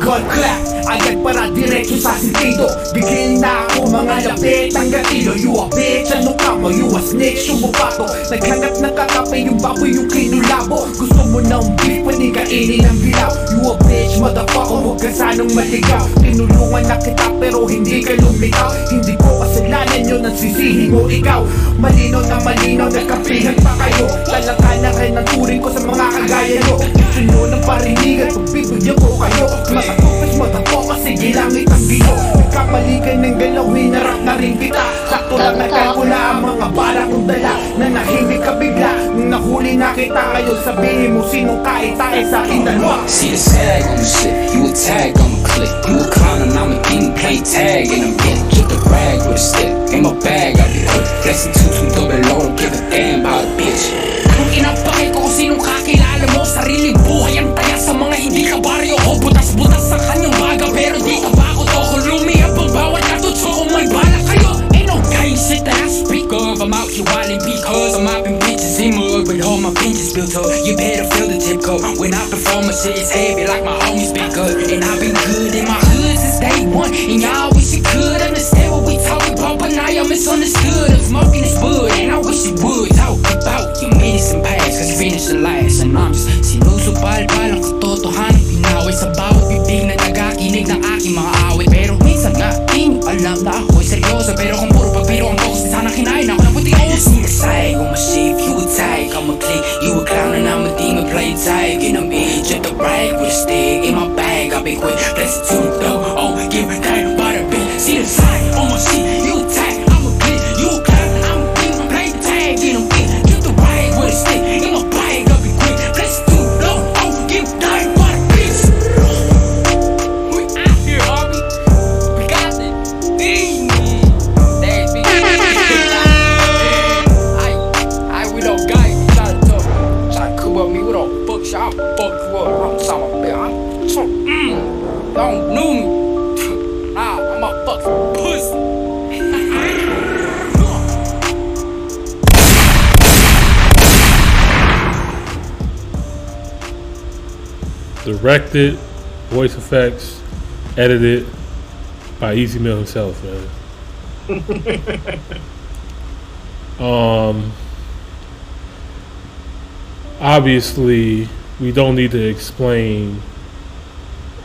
God clap, agad para diretso sa sentido Bigyan na ako mga lapit Ang gatilo, you a bitch. Ano ka mo, you a snitch, sumupato Naghanap ng kakape yung baboy yung kinulabo Gusto mo ng beef, pwede kainin ang dilaw You a bitch, motherfucker, huwag ka sanang maligaw Tinulungan na kita pero hindi ka lumitaw. Hindi ko kasalanan yun ang sisihin mo ikaw. Malinaw na malinaw, nagkapihan pa kayo. Talaka na rin ang turing ko sa mga kagaya nyo. Gusto nyo ng parinigan, pagbibigyan ko kayo. Mga tupes, motherfucker, sige langit ang bino Nagkamali ka ng galaw, hinarap na rin kita. Sakto lang nagkal ko na ang mga bala kong dala. Na nahimik ka bigla, nung nahuli na kita Ngayon sabihin mo sinong kaitay sa akin dalawa. See the tag on the shit, you a tag on the click. You a clown and I'm a demon play tag and I'm in. Get the rag with a stick, in my bag. I be hood. Flexing two two double low, don't give a damn about a bitch. Kung inapakay ko kung sinong kakilala mo Sariling buhay ang taya sa mga hindi ka baryo O butas-butas sa kanyang tough. You better feel the tip cup. When I perform, my shit is heavy like my homies been up. And I've been good in my hood since day one. And y'all wish you could understand what we talking about, but now y'all misunderstood. I'm smoking this wood, and I wish you would talk about your minutes and past. Cause finishing last, and I'm just sinuso pa'l palang katotohanan pinawi sa bawat bibig na tagakinig na aking mga awit. Pero minsan nga, di alam na ako'y seryoso. Pero kung tag in a bitch at the rag With a stick in my bag. I be quick, bless it to Directed, voice effects, edited by Ez Mil himself, man. um, obviously, we don't need to explain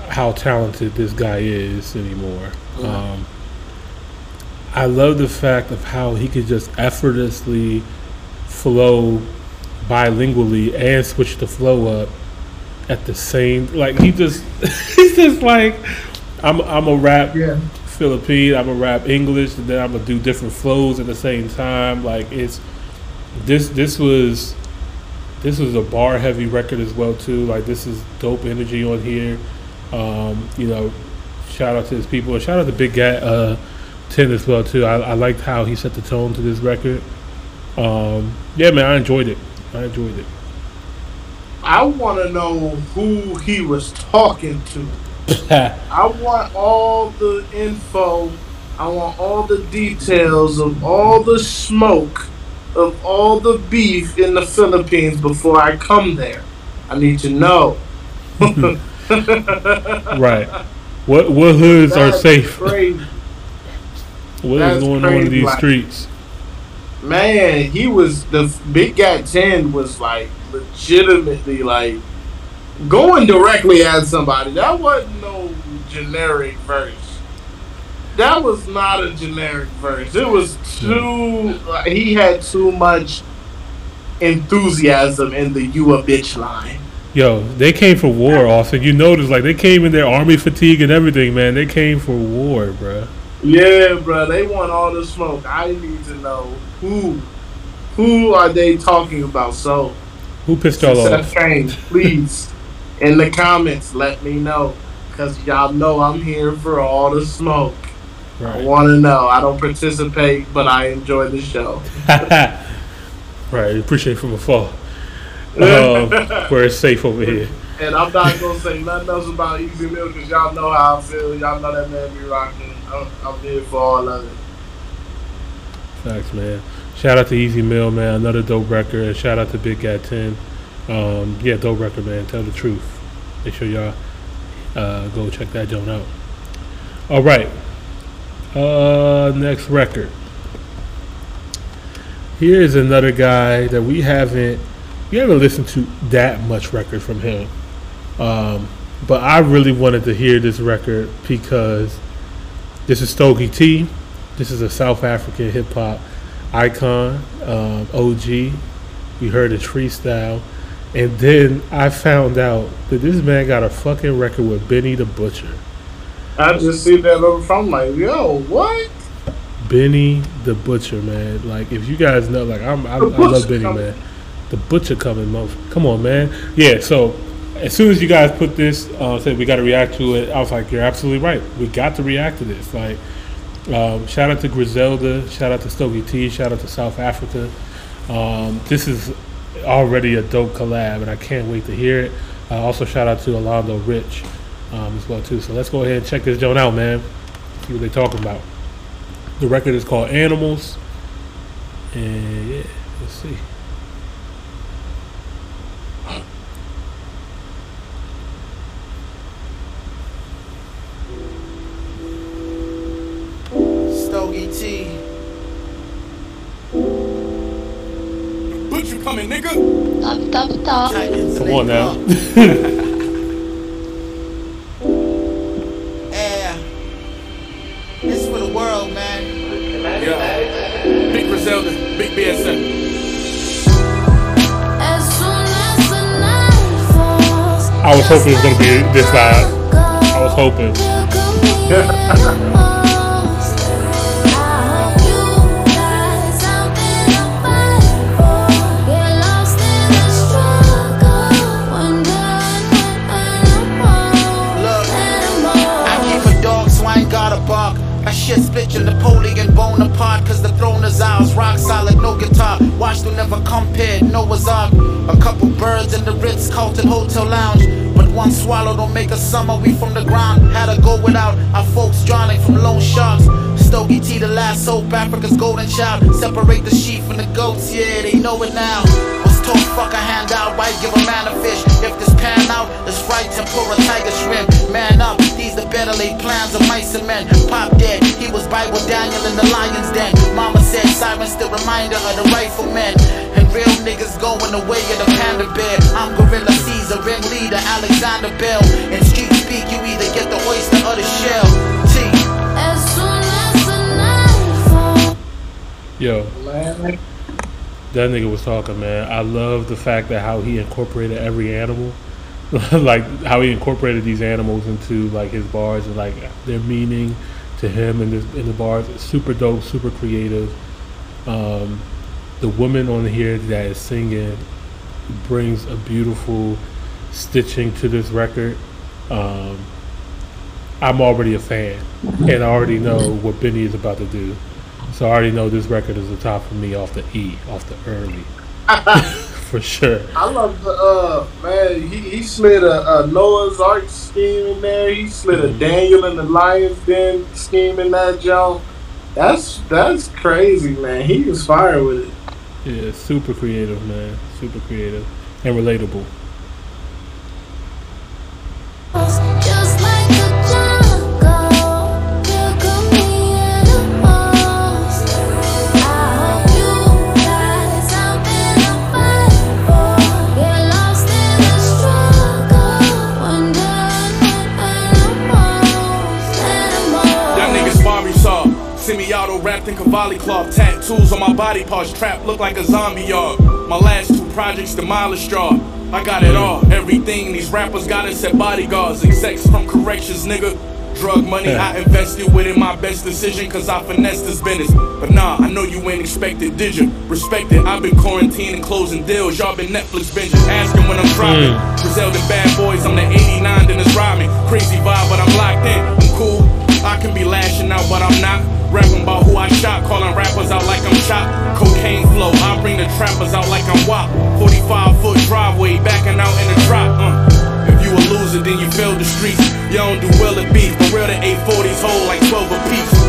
how talented this guy is anymore. Um, I love the fact of how he could just effortlessly flow bilingually and switch the flow up at the same like he just he's just like I'm I'm a rap Yeah. Philippine, I'm a rap English, and then I'm gonna do different flows at the same time. Like it's this this was this was a bar heavy record as well too. Like this is dope energy on here. Um, you know, shout out to his people. Shout out to Big Gat uh, Ten as well too. I, I liked how he set the tone to this record. Um, yeah, man, I enjoyed it. I enjoyed it. I want to know who he was talking to. I want all the info. I want all the details of all the smoke of all the beef in the Philippines before I come there. I need to know. right. What what hoods are safe? Crazy. What is That's going on in these like- streets? Man, he was the Big guy. Ten was like legitimately like going directly at somebody. That wasn't no generic verse. That was not a generic verse. It was too. Like, he had too much enthusiasm in the "you a bitch" line. Yo, they came for war, Austin. You notice, like they came in their army fatigue and everything, man. They came for war, bruh. Yeah, bro, they want all the smoke. I need to know who, who are they talking about? So, Who pissed y'all off? Please, in the comments, let me know. Because y'all know I'm here for all the smoke. I want to know. I don't participate, but I enjoy the show. right. Appreciate from afar. Um, where it's safe over here. And I'm not going to say nothing else about Ez Mil because y'all know how I feel. Y'all know that man be rocking. I'm, I'm here for all of it. Thanks, man. Shout out to Ez Mil, man. Another dope record. And shout out to Big Cat 10. Um, yeah, dope record, man. Tell the truth. Make sure y'all uh, go check that joint out. All right. Uh, next record. Here's another guy that we haven't we haven't listened to that much record from him. Um, but I really wanted to hear this record because this is Stogie T. This is a South African hip hop icon, um, OG. We heard his freestyle. And then I found out that this man got a fucking record with Benny the Butcher. I just see that over from like, yo, what? Benny the Butcher, man. Like, if you guys know, like, I'm, I, I love Benny, coming. man. The Butcher coming, month. Come on, man. Yeah. So as soon as you guys put this, uh, said we got to react to it. I was like, you're absolutely right. We got to react to this. Like, um, shout out to Griselda. Shout out to Stogie T. Shout out to South Africa. Um, this is already a dope collab, and I can't wait to hear it. Uh, also, shout out to Alonzo Rich um, as well too. So let's go ahead and check this joint out, man. See what they talking about. The record is called Animals, and yeah, let's see. Nigga. Stop, stop, stop. Come on now. Yeah. This for the world, man. Zelda, Big BSN. I was hoping it was gonna be this loud. I was hoping. Napoleon Bonaparte, cause the throne is ours. Rock solid, no guitar. Watch to never compared, Noah's Ark. A couple birds in the Ritz Carlton Hotel Lounge. But one swallow don't make a summer, we from the ground. Had to go without our folks drowning from loan sharks. Stogie T, the last soap, Africa's golden child. Separate the sheep from the goats, yeah, they know it now. Was told fuck a handout, why give a man a fish? If this pan out, let's fight and pour a tiger shrimp. Man up, these the better laid plans of mice and men. Pop dead, he was Bible Daniel in the lion's den. Mama said sirens still reminder of the riflemen. And real niggas going the way of the panda bear. I'm Gorilla Caesar, ringleader, Alexander Bell. In street speak, you either get the oyster or the shell. T. Yo, that nigga was talking, man. I love the fact that how he incorporated every animal, like how he incorporated these animals into like his bars and like their meaning to him in the in the bars. Super dope, super creative. Um, the woman on here that is singing brings a beautiful stitching to this record. Um, I'm already a fan, and I already know what Benny is about to do. So I already know this record is the top for me off the E, off the early, for sure. I love the uh man. He, he slid a, a Noah's Ark scheme in there. He slid a Daniel and the Lions Den scheme in that joint. That's that's crazy, man. He was fire with it. Yeah, super creative, man. Super creative and relatable. Wrapped in cloth. Tattoos on my body parts. Trap look like a zombie yard. My last two projects demolished straw. I got it all. Everything these rappers got set bodyguards. Execs from corrections, nigga. Drug money, I invested within. My best decision, cause I finessed this business. But nah, I know you ain't expected, did you? Respect it. I've been quarantining, closing deals. Y'all been Netflix binging. Asking when I'm dropping. Mm. Griselda bad boys, I'm the 89, then it's rhyming. Crazy vibe, but I'm locked in. I'm cool. I can be lashing out, but I'm not. Rapping about who I shot, calling rappers out like I'm shot. Cocaine flow, I bring the trappers out like I'm WAP. 45 foot driveway, backing out in the drop. Uh. If you a loser, then you failed the streets. You don't do well at beef. For real, the 840s hold like 12 apiece. Let's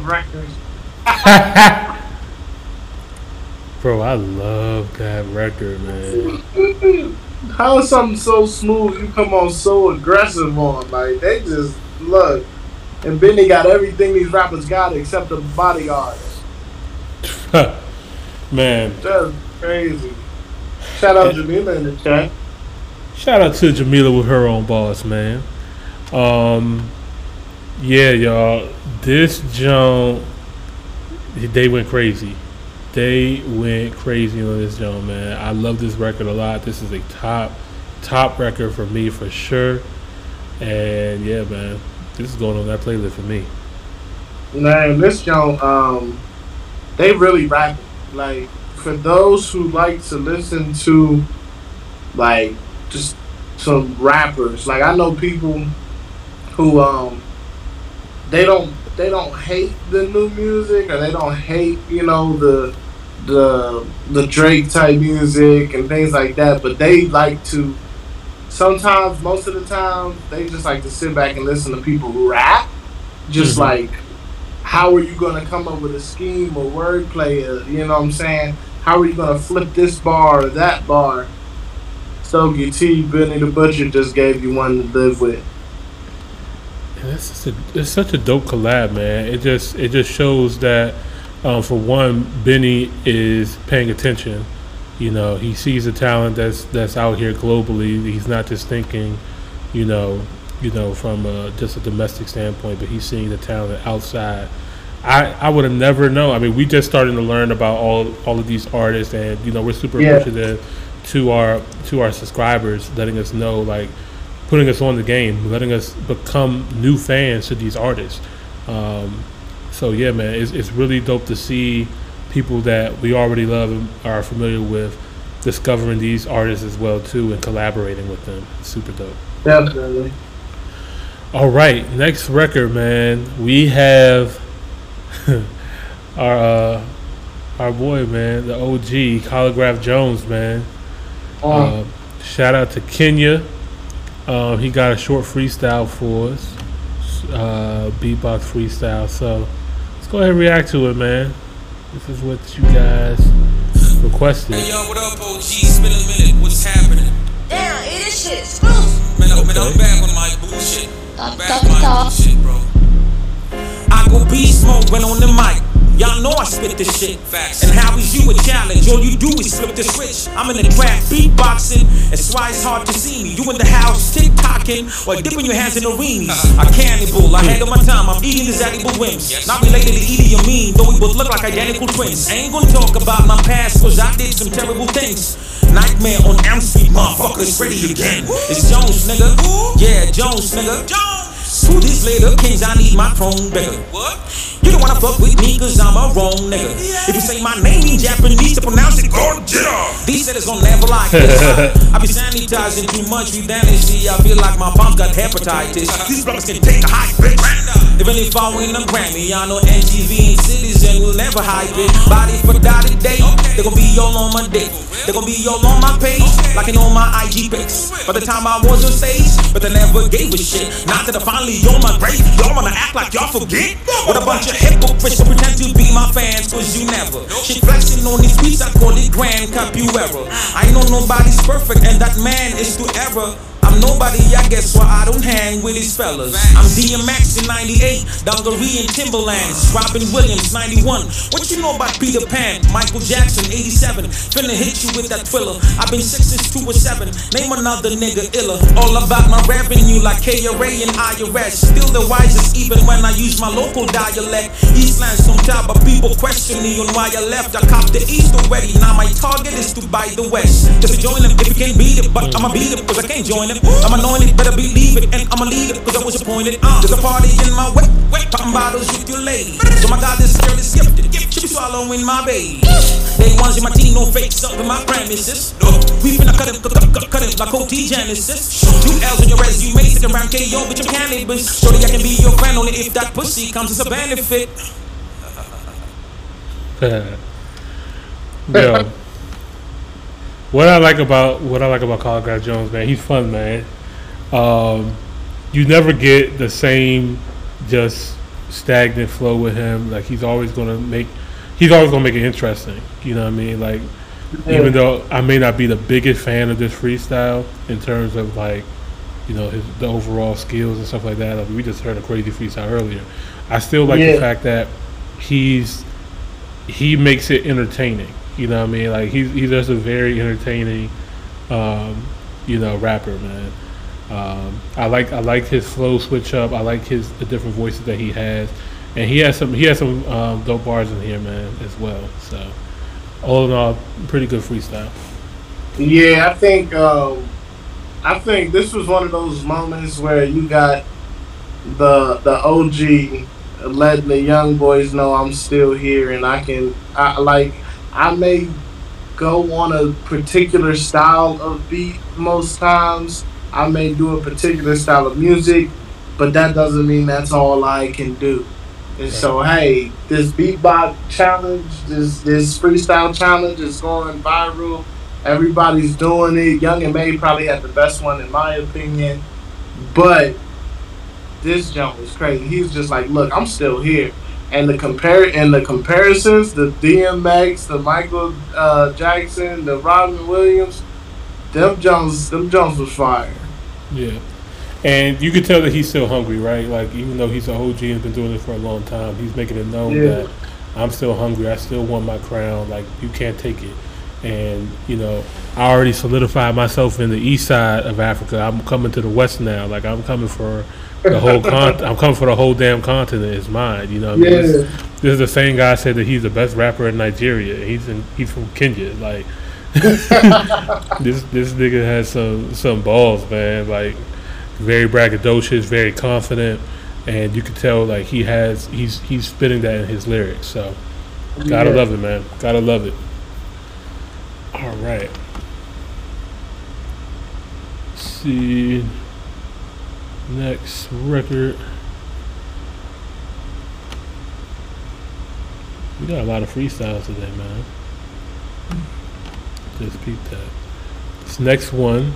passive aggressive record. Bro, I love that record, man. How is something so smooth you come on so aggressive on? Like they just look. And Benny got everything these rappers got except the bodyguard. man, Just crazy. Shout out Jamila in the chat. Shout out to Jamila with her own boss, man. Um, yeah, y'all. This jump, they went crazy. They went crazy on this jump, man. I love this record a lot. This is a top, top record for me for sure. And yeah, man, this is going on that playlist for me. Man, this joint, um, they really rap. Like for those who like to listen to, like just some rappers. Like I know people who um they don't they don't hate the new music or they don't hate you know the the the Drake type music and things like that, but they like to sometimes most of the time they just like to sit back and listen to people rap. Just Mhm. like how are you gonna come up with a scheme or wordplay, uh, you know what I'm saying? How are you gonna flip this bar or that bar? Stogie T, Benny the Butcher just gave you one to live with. A, it's such a dope collab, man. It just it just shows that um, for one, Benny is paying attention. You know, he sees the talent that's that's out here globally. He's not just thinking, you know, you know, from a, just a domestic standpoint, but he's seeing the talent outside. I, I would have never known. I mean, we just starting to learn about all all of these artists, and you know, we're super Yeah. appreciative to our to our subscribers, letting us know, like, putting us on the game, letting us become new fans to these artists. Um, so yeah, man, it's it's really dope to see people that we already love and are familiar with discovering these artists as well too and collaborating with them. Super dope. Definitely. All right, next record, man. We have our uh, our boy, man, the OG, Khaligraph Jones, man. Uh, shout out to Kenya. Um, he got a short freestyle for us, uh, beatbox freestyle. So let's go ahead and react to it, man. This is what you guys requested. Hey yo, what up, OG? It's been a minute. What's happening? Damn, it is shit exclusive. Man, I'm, man, I'm back on my bullshit. I'm back on my bullshit, bro. I go beast mode when on the mic. Y'all know I spit this shit. Facts. And how is you a challenge? All you do is flip the switch. I'm in the trap beatboxing. That's why it's hard to see me. You in the house tick tocking or dipping your hands in the rings. A cannibal. Ahead of my time. I'm eating these edible whims. Not related to Edie or mean, though we both look like identical twins. I ain't gonna talk about my past, cause I did some terrible things. Nightmare on Elm Street, motherfucker, it's ready again. It's Jones, nigga. Yeah, Jones, nigga. Two days later, kings, I need my throne bigger. What? You don't wanna fuck with me cause I'm a wrong nigga. If you say my name in Japanese to pronounce it Gojira. These said it's gonna never like this. I be sanitizing too much with see. I feel like my palms got hepatitis. These brothers can take a high bitch. If I win a Grammy, I know NTV and Citizen will never hype it. Body for dotted day, they gon' be all on my dick. They gon' be all on my page, like in all my IG pics. By the time I was on stage, but they never gave a shit. Not that I finally on my grave, y'all wanna act like y'all forget? With a bunch of hypocrites who pretend to be my fans, cause you never. She flexing on these beats, I call it grand capoeira. I know nobody's perfect, and that man is to error. I'm nobody, I guess why I don't hang with these fellas. I'm DMX in 98, Dungaree in Timberlands, Robin Williams 91. What you know about Peter Pan? Michael Jackson 87. Finna hit you with that thriller. I've been six since two or seven. Name another nigga iller. All about my revenue like KRA and IRS. Still the wisest even when I use my local dialect. Eastland's on top, but people question me on why I left. I copped the East already. My target is to buy the West. Just join them if you can't beat it, but I'ma beat it cause I can't join it. I'm anointed, better believe it, and I'ma lead it cause I was appointed. Uh. There's a party in my way, popping bottles with your lady. So my God, this girl is gifted. She be swallowing my baby. Day ones in my team, no fakes up in my premises. No, we finna cut it, cut it, cut, cut it like OT Genesis. Two L's in your resume, sit around KO with your cannabis. Shorty, I can be your friend only if that pussy comes as a benefit. Uh. Yo. What I like about what I like about Khaligraph Jones, man, he's fun, man. Um, you never get the same just stagnant flow with him. Like he's always gonna make he's always gonna make it interesting. You know what I mean? Like Yeah. even though I may not be the biggest fan of this freestyle in terms of like you know his the overall skills and stuff like that. Like we just heard a crazy freestyle earlier. I still like Yeah. the fact that he's he makes it entertaining. You know what I mean? Like he's he's just a very entertaining, um, you know, rapper, man. Um, I like I like his flow switch up. I like his the different voices that he has, and he has some he has some um, dope bars in here, man, as well. So all in all, pretty good freestyle. Yeah, I think um, I think this was one of those moments where you got the the OG letting the young boys know I'm still here and I can I like I may go on a particular style of beat most times. I may do a particular style of music, but that doesn't mean that's all I can do. And so, hey, this beatbox challenge, this this freestyle challenge is going viral. Everybody's doing it. Young and May probably had the best one in my opinion, but this jump was crazy. He's just like, look, I'm still here. And the compare and the comparisons, the DMX, the Michael uh, Jackson, the Robin Williams, them Jones, them Jones was fire. Yeah. And you can tell that he's still hungry, right? Like even though he's an OG and been doing it for a long time, he's making it known Yeah. that I'm still hungry. I still want my crown. Like you can't take it. And you know, I already solidified myself in the east side of Africa. I'm coming to the west now. Like I'm coming for the whole con. I'm coming for the whole damn continent. Is mine. You know. What I mean? This, this is the same guy said that he's the best rapper in Nigeria. He's in, he's from Kenya. Like this this nigga has some some balls, man. Like very braggadocious, very confident, and you can tell like he has he's he's spitting that in his lyrics. So gotta Yeah. love it, man. Gotta love it. All right. Let's see next record. We got a lot of freestyles today, man. Just peep that. This next one,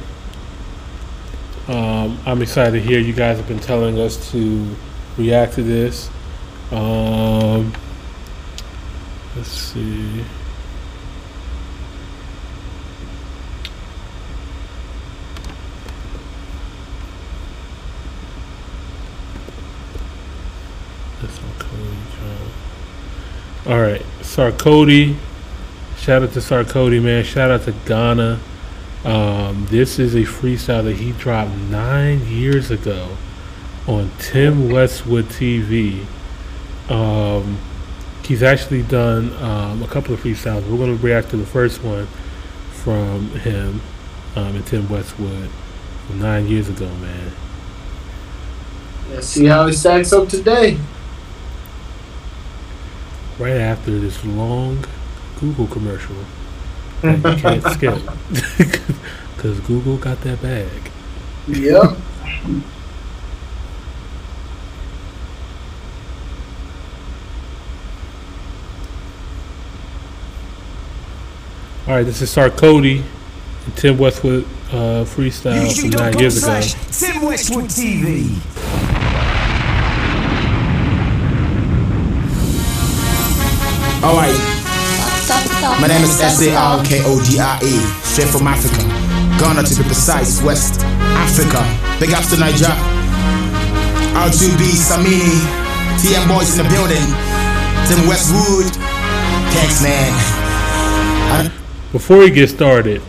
um, I'm excited to hear you guys have been telling us to react to this. Um, let's see. That's Sarkodie, John. All right, Sarkodie. Shout out to Sarkodie, man. Shout out to Ghana. Um, this is a freestyle that he dropped nine years ago on Tim Westwood TV. Um, he's actually done um, a couple of freestyles. We're going to react to the first one from him um, and Tim Westwood nine years ago, man. Let's see how he stacks up today. Right after this long Google commercial that you can't skip because Google got that bag. Yep. All right, this is Sarkodie and Tim Westwood uh, freestyle from nine years ago. Tim Westwood TV. Alright. My name is S-A-R-K-O-D-I-E, straight from Africa. Ghana to be precise, West Africa. Big ups to Niger. R2B, Samini, TM Boys in the building. Tim Westwood. Thanks, man. Before we get started,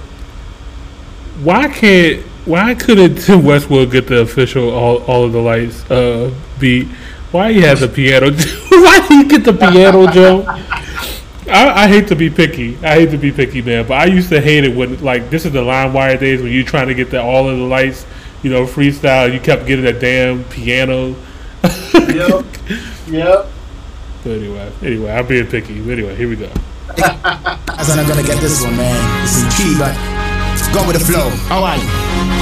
why can't why couldn't Tim Westwood get the official all, all of the lights uh, beat? Why he has the piano? why he get the piano, Joe? I, I hate to be picky. I hate to be picky, man. But I used to hate it when like this is the line wire days when you're trying to get the all of the lights, you know, freestyle. You kept getting that damn piano. Yep. Yep. So anyway, anyway, I'm being picky. Anyway, here we go. As I'm not gonna get this one, man. It's in key, but go with the flow. Alright.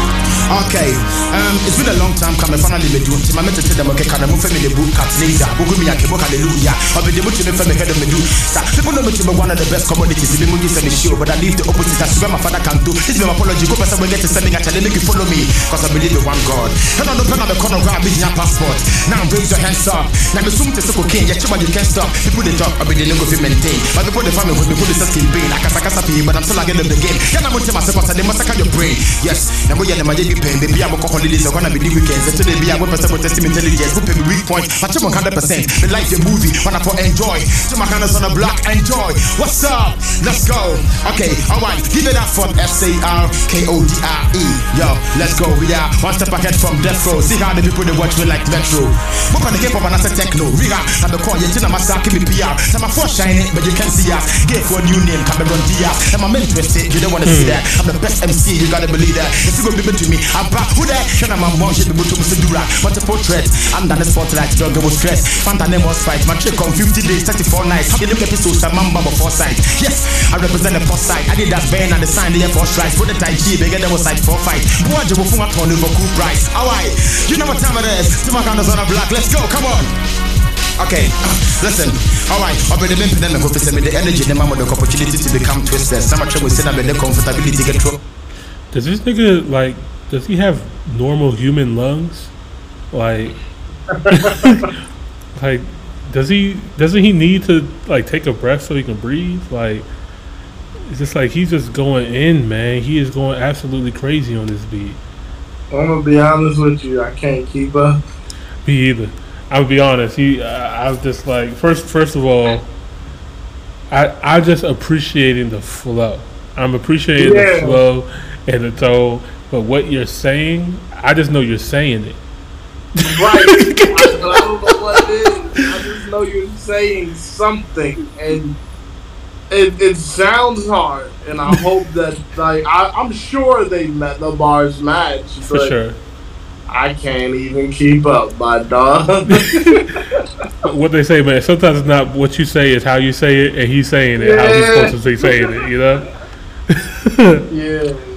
Okay, um, it's been a long time coming. Finally, me do. Tima me tete dem okay, kana mu femi de boot cat laser. Bugu mi yake mo hallelujah. Obi de mu timi femi head of me do. Sa people know me to be one of the best commodities. Me mu say me show, but I leave the opposite. That's where my father can do. This be my apology. Go person we get to sending a challenge. Make you follow me, cause I believe in one God. And I know pen on the corner grab me your passport. Now raise your hands up. Now me sum to soko king. Yeah, chima you can't stop. People they talk, I be the no go fi maintain. But people they family with me, people they skin pain. I kasa kasa pain, but I'm still again in the game. Yeah, I'm on myself, I say they massacre your brain. Yes, now we are the magic pain. Baby, I'm a holidays. I'm gonna be the weekends. They be a person with testing intelligence. Who pay weak point? But I'm 100%. Me like the movie, when I for enjoy. To my kindness on the block, enjoy. What's up? Let's go. Okay, alright. Give it up for S A R K O D I E. Yo, let's go. We are one step ahead from death row. See how the people they watch me like Metro. Book on the K-pop and I say techno. Riga and the call. Yeah, Tina Masa, give me PR. Time my force shining, but you can't see us. For a new name, Cameron Diaz. And my men twisted, you don't wanna see that. I'm the best MC, you gotta believe that. It's gonna be to me. I'm back. Who that? Shut up, my mom. Shit, the butcher, Mr. Dura. Multiple threats. I'm done the spotlight. Don't give stress. Fanta name was fight. My trick on 50 days, 34 nights. How look episodes? I'm mamba before sight. Yes, I represent the first side. I did that band and the sign the Air Force right. Put the Tai Chi, bigger than was like four fight. Boy, you will a turn over cool price. Alright, you know what time it is. To of on a block. Let's go. Come on. Okay, listen. All right, I've been pimping them. Hope it's the energy, the mama, the opportunity to become twisted. Some of trouble, sin, the comfortability get through. Does this nigga like? Does he have normal human lungs? Like, like, does he? Doesn't he need to like take a breath so he can breathe? Like, it's just like he's just going in, man. He is going absolutely crazy on this beat. I'm gonna be honest with you. I can't keep up. Me either. I'll be honest. He, I, I was just like, first, first of all, I, I just appreciating the flow. I'm appreciating Yeah. the flow and the tone. But what you're saying, I just know you're saying it. Right. I, I don't know what it is. I just know you're saying something, and it, it sounds hard. And I hope that like I, I'm sure they met the bars match, For sure. I can't even keep up, my dog. What they say, man, sometimes it's not what you say, it's how you say it, and he's saying it how he's supposed to be saying it, you know? yeah.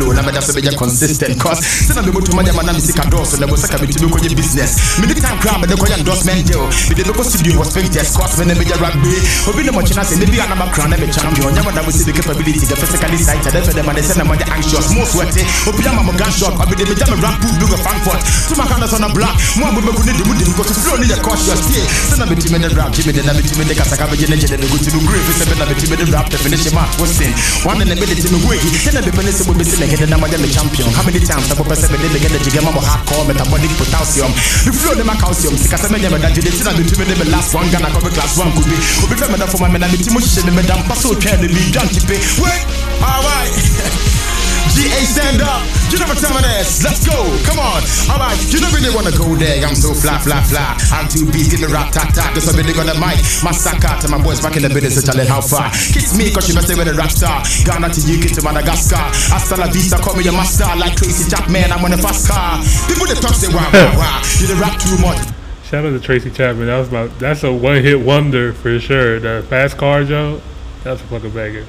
Flow. Na meda so bɛyɛ consistent cause sɛ na mebɛtu ma gyama na mesika dɔɔso na bɛsɛ ka metumi kɔgye business. Mede time kora mede kɔyɛ endorsement deal mede bɛkɔ studio wɔ sphincters cause me ne mɛgya rugby obi ne mɔkyena sɛ ne bi anama kra na me champion. Nyɛ mɔda bɛsi the capability the physically sight ɛdɛ fɛ dɛ ma de sɛ na mɔgye anxious. Mo sweaty obi ama mo gunshot ɔbɛde megya me rap boot bi wɔ frankfurt tuma ka no sɔ na black mo a mobɛku ne de mu dim kɔto flow ne yɛ cautious. Tie sɛ na metumi ne rap gye mede na metumi de kasaka bɛgye ne gye de megu tumi grave. Sɛ bɛ na metumi de rap definition ma twisting one ne mede timi wei sɛ na bɛpɛ ne sɛ bobɛsi ne gede na mɔgye me champion. How many times na pɔpɛ sɛ mede me gede gyege ma mo hardcore metabolic potassium. Me flow ne ma calcium. Sɛ mɛnyɛ meda gye de ti na metumi de me last one. Ghana kɔbe class one could be. Could be better kubi obi fɛ meda foma me na metimi hyehyɛ ne meda mpa sɛ otwɛn ne bi dwa ntipe wei alright GA stand up. You know what time it is. Let's go. Come on. All right. You don't really wanna go there. I'm so fly, fly, fly. I'm too beat. Give me rap, tat, tat. Cause I'm really gonna mic. Massacre to my boys back in the business. So challenge how far. Kiss me cause you messing with a rap star. Ghana to UK to Madagascar. Hasta la vista. Call me your master. Like Tracy Chapman. I'm on a fast car. People that talk say wow, wow, wow. You the rap too much. Shout out to Tracy Chapman. That was my that's a one hit wonder for sure. The fast car Joe, that's a fucking banger.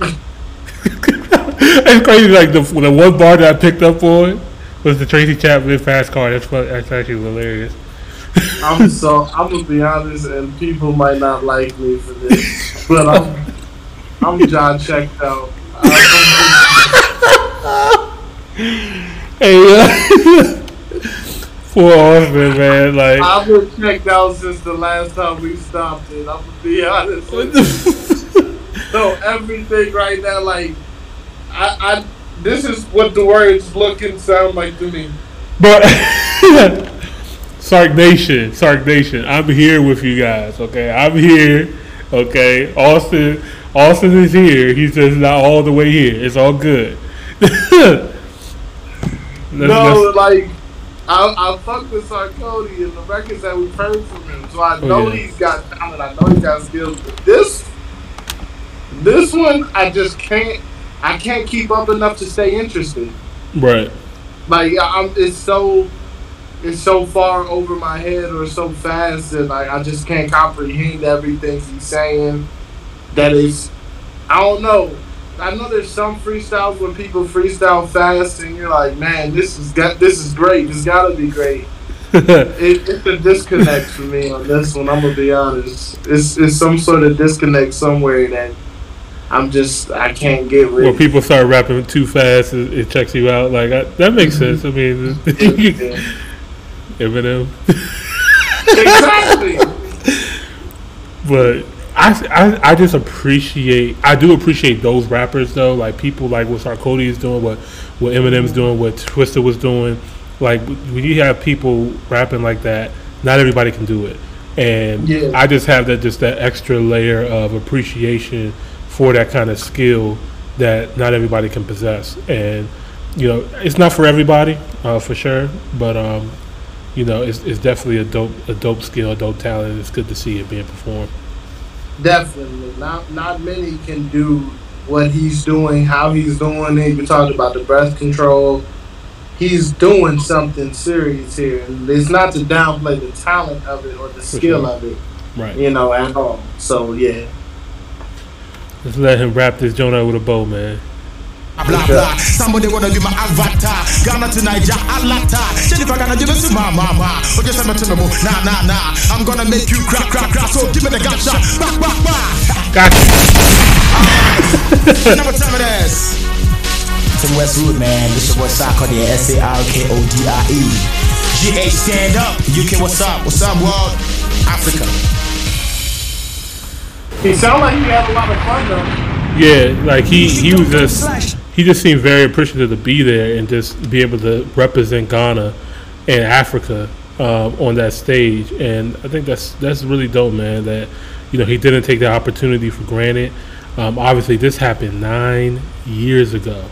it's crazy. Like the the one bar that I picked up on was the Tracy Chapman fast car. That's fu- that's actually hilarious. I'm so I'm gonna be honest, and people might not like me for this, but I'm I'm John checked out. Hey, uh, poor Austin, man. Like I've been checked out since the last time we stopped it. I'm gonna be honest. with you. so everything right now, like I, I, this is what the words look and sound like to me. But Sark Nation, Sark Nation, I'm here with you guys. Okay, I'm here. Okay, Austin, Austin is here. He's just not all the way here. It's all good. Let's- no, let's- like I, I fuck with Sarkodie and the records that we've heard from him, so I Oh, know yeah. he's got talent. I know he's got skills. But this, this one, I just can't. I can't keep up enough to stay interested. right. Like I'm, it's so, it's so far over my head or so fast that like I just can't comprehend everything he's saying. That is, I don't know. I know there's some freestyles where people freestyle fast, and you're like, man, this is got this is great. This gotta be great. it, it's a disconnect for me on this one. I'm gonna be honest. It's it's some sort of disconnect somewhere that I'm just I can't get rid. When of. people start rapping too fast, it, it checks you out. Like I, that makes mm-hmm. sense. I mean, Eminem. exactly. but I, I, I just appreciate I do appreciate those rappers though like people like what Sarkodie is doing what what Eminem's mm-hmm. doing what Twista was doing like when you have people rapping like that not everybody can do it and Yeah. I just have that just that extra layer of appreciation for that kind of skill that not everybody can possess and you know it's not for everybody uh, for sure but um you know it's, it's definitely a dope a dope skill a dope talent it's good to see it being performed Definitely, not not many can do what he's doing, how he's doing it. You talked about the breath control. He's doing something serious here, and it's not to downplay the talent of it or the skill sure. of it, Right. you know, at all. So yeah, Let's let him wrap this joint out with a bow, man. blah blah. Somebody wanna be my avatar. Ghana to Niger, Alata. Jennifer gonna give it to my mama. Okay, send me to me, nah nah nah. I'm gonna make you crack crack crack. So give me the gunshot. Back back back. Got Number time it is. Tim Westwood, man. This your boy Sarkodie, S A R K O D I E. GH stand up. UK, what's up? What's up, world? Africa. He sounded like he had a lot of fun though. Yeah, like he he was just he just seemed very appreciative to be there and just be able to represent Ghana and Africa um, on that stage. And I think that's that's really dope, man. That you know he didn't take the opportunity for granted. Um, obviously, this happened nine years ago.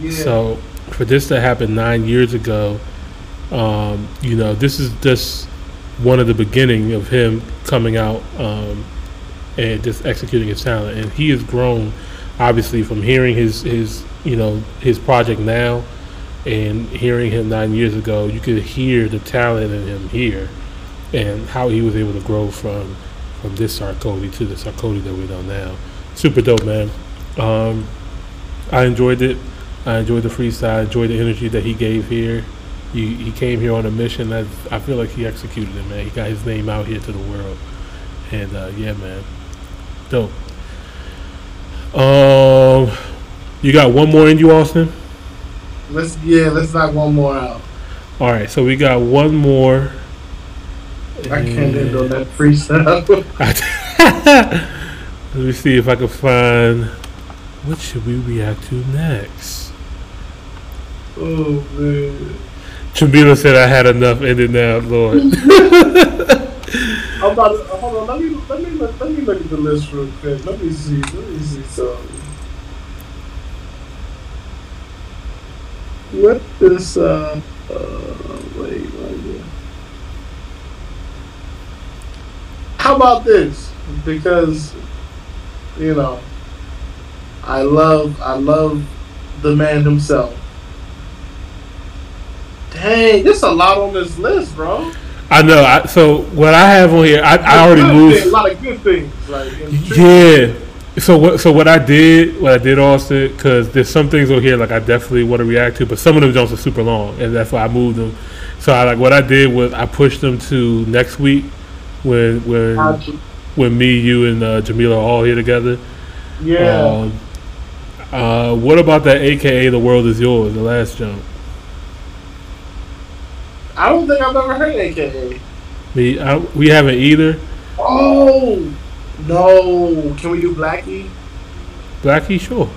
Yeah. So for this to happen nine years ago, um, you know, this is just one of the beginning of him coming out um, and just executing his talent. And he has grown, obviously, from hearing his his you know his project now and hearing him nine years ago. You could hear the talent in him here, and how he was able to grow from from this Sarkodie to the Sarkodie that we know now. Super dope, man. Um, I enjoyed it. I enjoyed the freestyle. I enjoyed the energy that he gave here. He, he came here on a mission. That I feel like he executed it, man. He got his name out here to the world, and uh, yeah, man, dope. Um, you got one more in you, Austin. Let's yeah, let's knock one more out. All right, so we got one more. I can't handle that freestyle. Let me see if I can find. What should we react to next? oh man. Jamila said I had enough ended now, Lord. I'm about to, hold on. Let me let me look, let me look at the list real quick. Let me see. Let me see something. What this? Uh, uh, wait, wait. How about this? Because you know, I love I love the man himself. Dang, there's a lot on this list, bro. I know. I, so what I have on here, I, I already moved. thing, A lot of good things, like Yeah. So what? So what I did, what I did also, because there's some things over here like I definitely want to react to, but some of them don't are super long, and that's why I moved them. So I like what I did was I pushed them to next week when when Gotcha. when me, you, and uh, Jamila are all here together. Yeah. Um, uh, what about that? AKA the world is yours. The last jump. I don't think I've ever heard AKA. Me, I, we haven't either. Oh no! Can we do Blackie? Blackie, sure.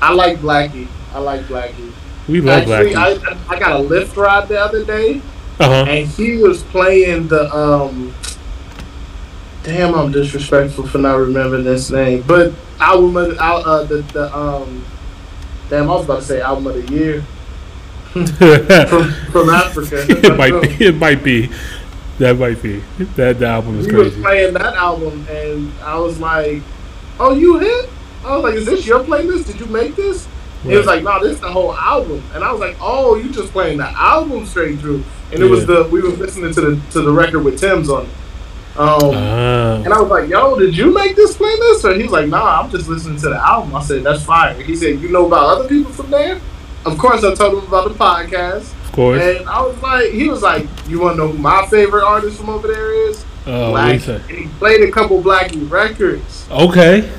I like Blackie. I like Blackie. We love Actually, Blackie. I, I got a Lyft ride the other day, Uh-huh. and he was playing the um. Damn, I'm disrespectful for not remembering this name, but album of the, uh, the the um. Damn, I was about to say album of the year. From from Africa. it might be. It might be. That might be. That the album is was crazy. playing that album, and I was like, "Oh, you hit?" I was like, "Is this your playlist? Did you make this?" He was like, "No, this is the whole album," and I was like, "Oh, you just playing the album straight through?" And it was the we were listening to the to the record with Tems on it. Um, Ah. and I was like, "Yo, did you make this playlist?" And he was like, "Nah, I'm just listening to the album." I said, "That's fire." He said, "You know about other people from there?" Of course, I told him about the podcast. Of course. And I was like, he was like, "You want to know who my favorite artist from over there is?" Oh, what Blackie. say? And he played a couple Blackie records. Okay.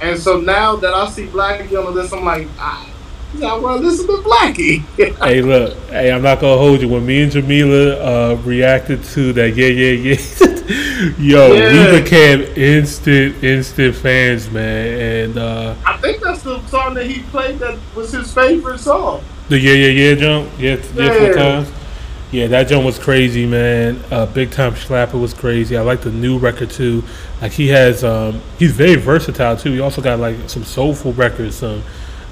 And so now that I see Blackie on the list, I'm like, ah, I want to listen to Blackie. hey, look. Hey, I'm not gonna hold you. When me and Jamila uh, reacted to that, yeah, yeah, yeah. Yo, Yeah. we became instant, instant fans, man. And uh, I think that's the song that he played that was his favorite song. the yeah, yeah, yeah jump, yeah, yeah, four times. Yeah, that jump was crazy, man. Uh, Big Time Slapper was crazy. I like the new record too. Like he has, um, he's very versatile too. He also got like some soulful records, some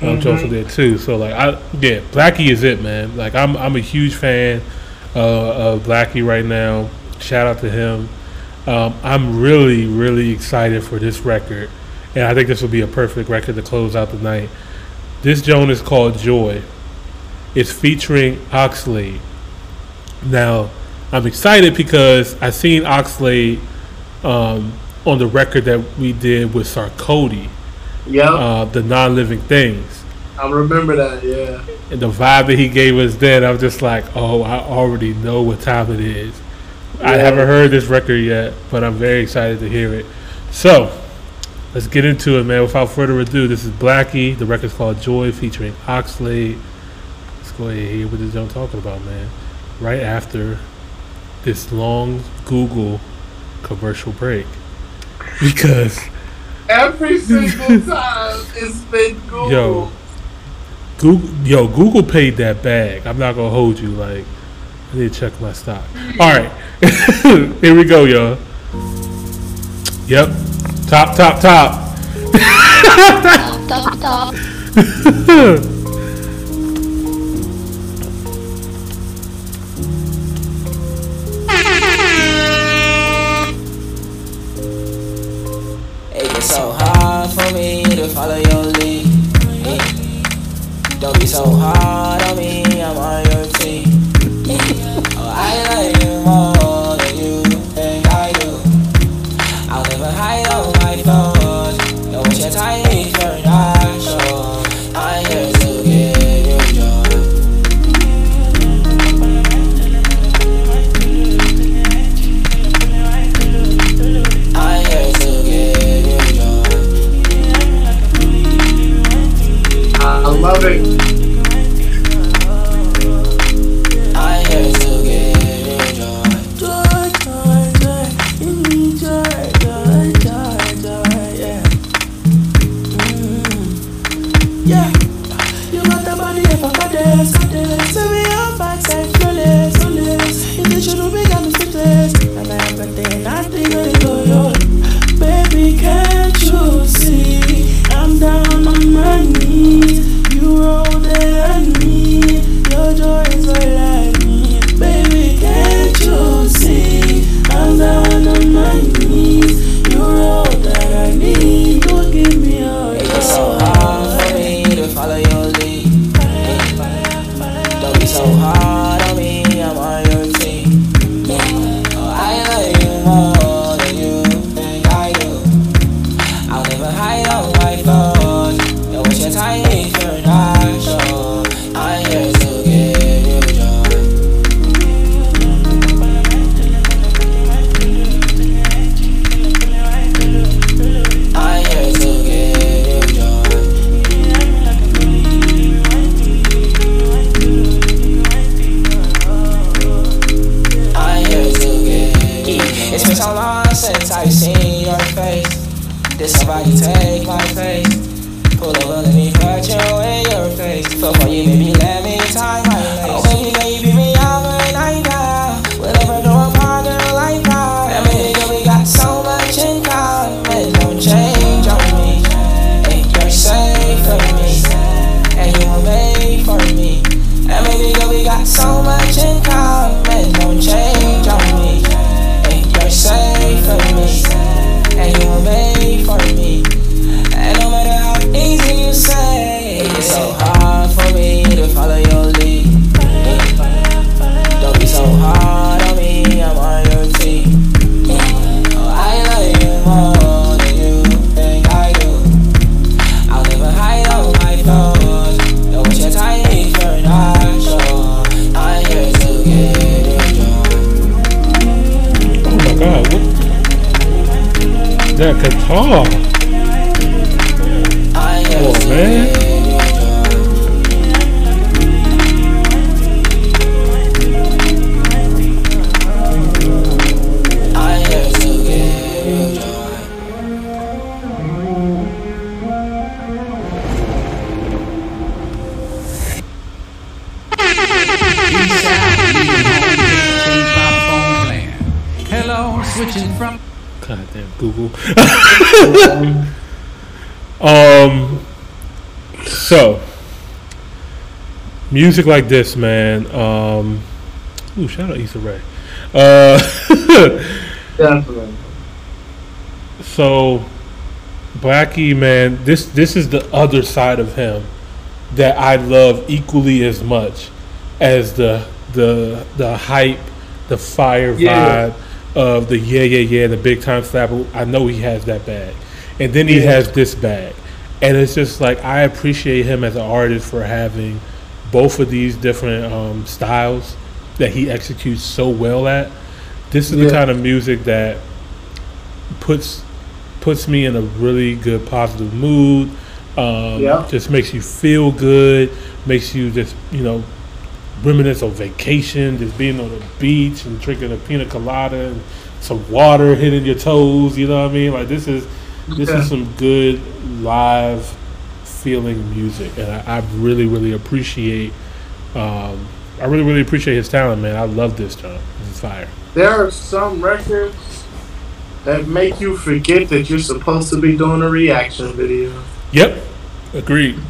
um, Mhm. in there too. So like, I yeah, Blackie is it, man. Like I'm, I'm a huge fan uh, of Blackie right now. Shout out to him. Um, I'm really, really excited for this record, and I think this will be a perfect record to close out the night. This joint is called Joy. It's featuring Oxlade. Now, I'm excited because I seen Oxlade um, on the record that we did with Sarkodie. Yeah. Uh, the non-living things. I remember that, yeah. And the vibe that he gave us then, I was just like, oh, I already know what time it is. I haven't heard this record yet, but I'm very excited to hear it. So, let's get into it, man. Without further ado, this is Blackie. The record's called Joy featuring Oxlade. Let's go ahead and hear what this talking about, man. Right after this long Google commercial break. Because every single time it's been Google. Yo, Google, yo, Google paid that bag. I'm not gonna hold you like I need to check my stock. All right, here we go, y'all. Yep, top, top, top. top, top, top. follow your lead. Don't be so hard on me. music like this, man. Um, ooh, shout out Issa Rae. Uh, Definitely. So, Blackie, man, this this is the other side of him that I love equally as much as the the the hype, the fire yeah. vibe of the yeah yeah yeah the big time slapper. I know he has that bag, and then he yeah. has this bag, and it's just like I appreciate him as an artist for having both of these different um, styles that he executes so well at. This is Yeah. the kind of music that puts puts me in a really good positive mood. Um, Yeah. Just makes you feel good. Makes you just you know reminisce on vacation, just being on the beach and drinking a pina colada and some water hitting your toes. You know what I mean? Like this is this is some good live feeling music, and I, I really really appreciate. Um, I really really appreciate his talent, man. I love this, John. This is fire. There are some records that make you forget that you're supposed to be doing a reaction video. Yep, agreed.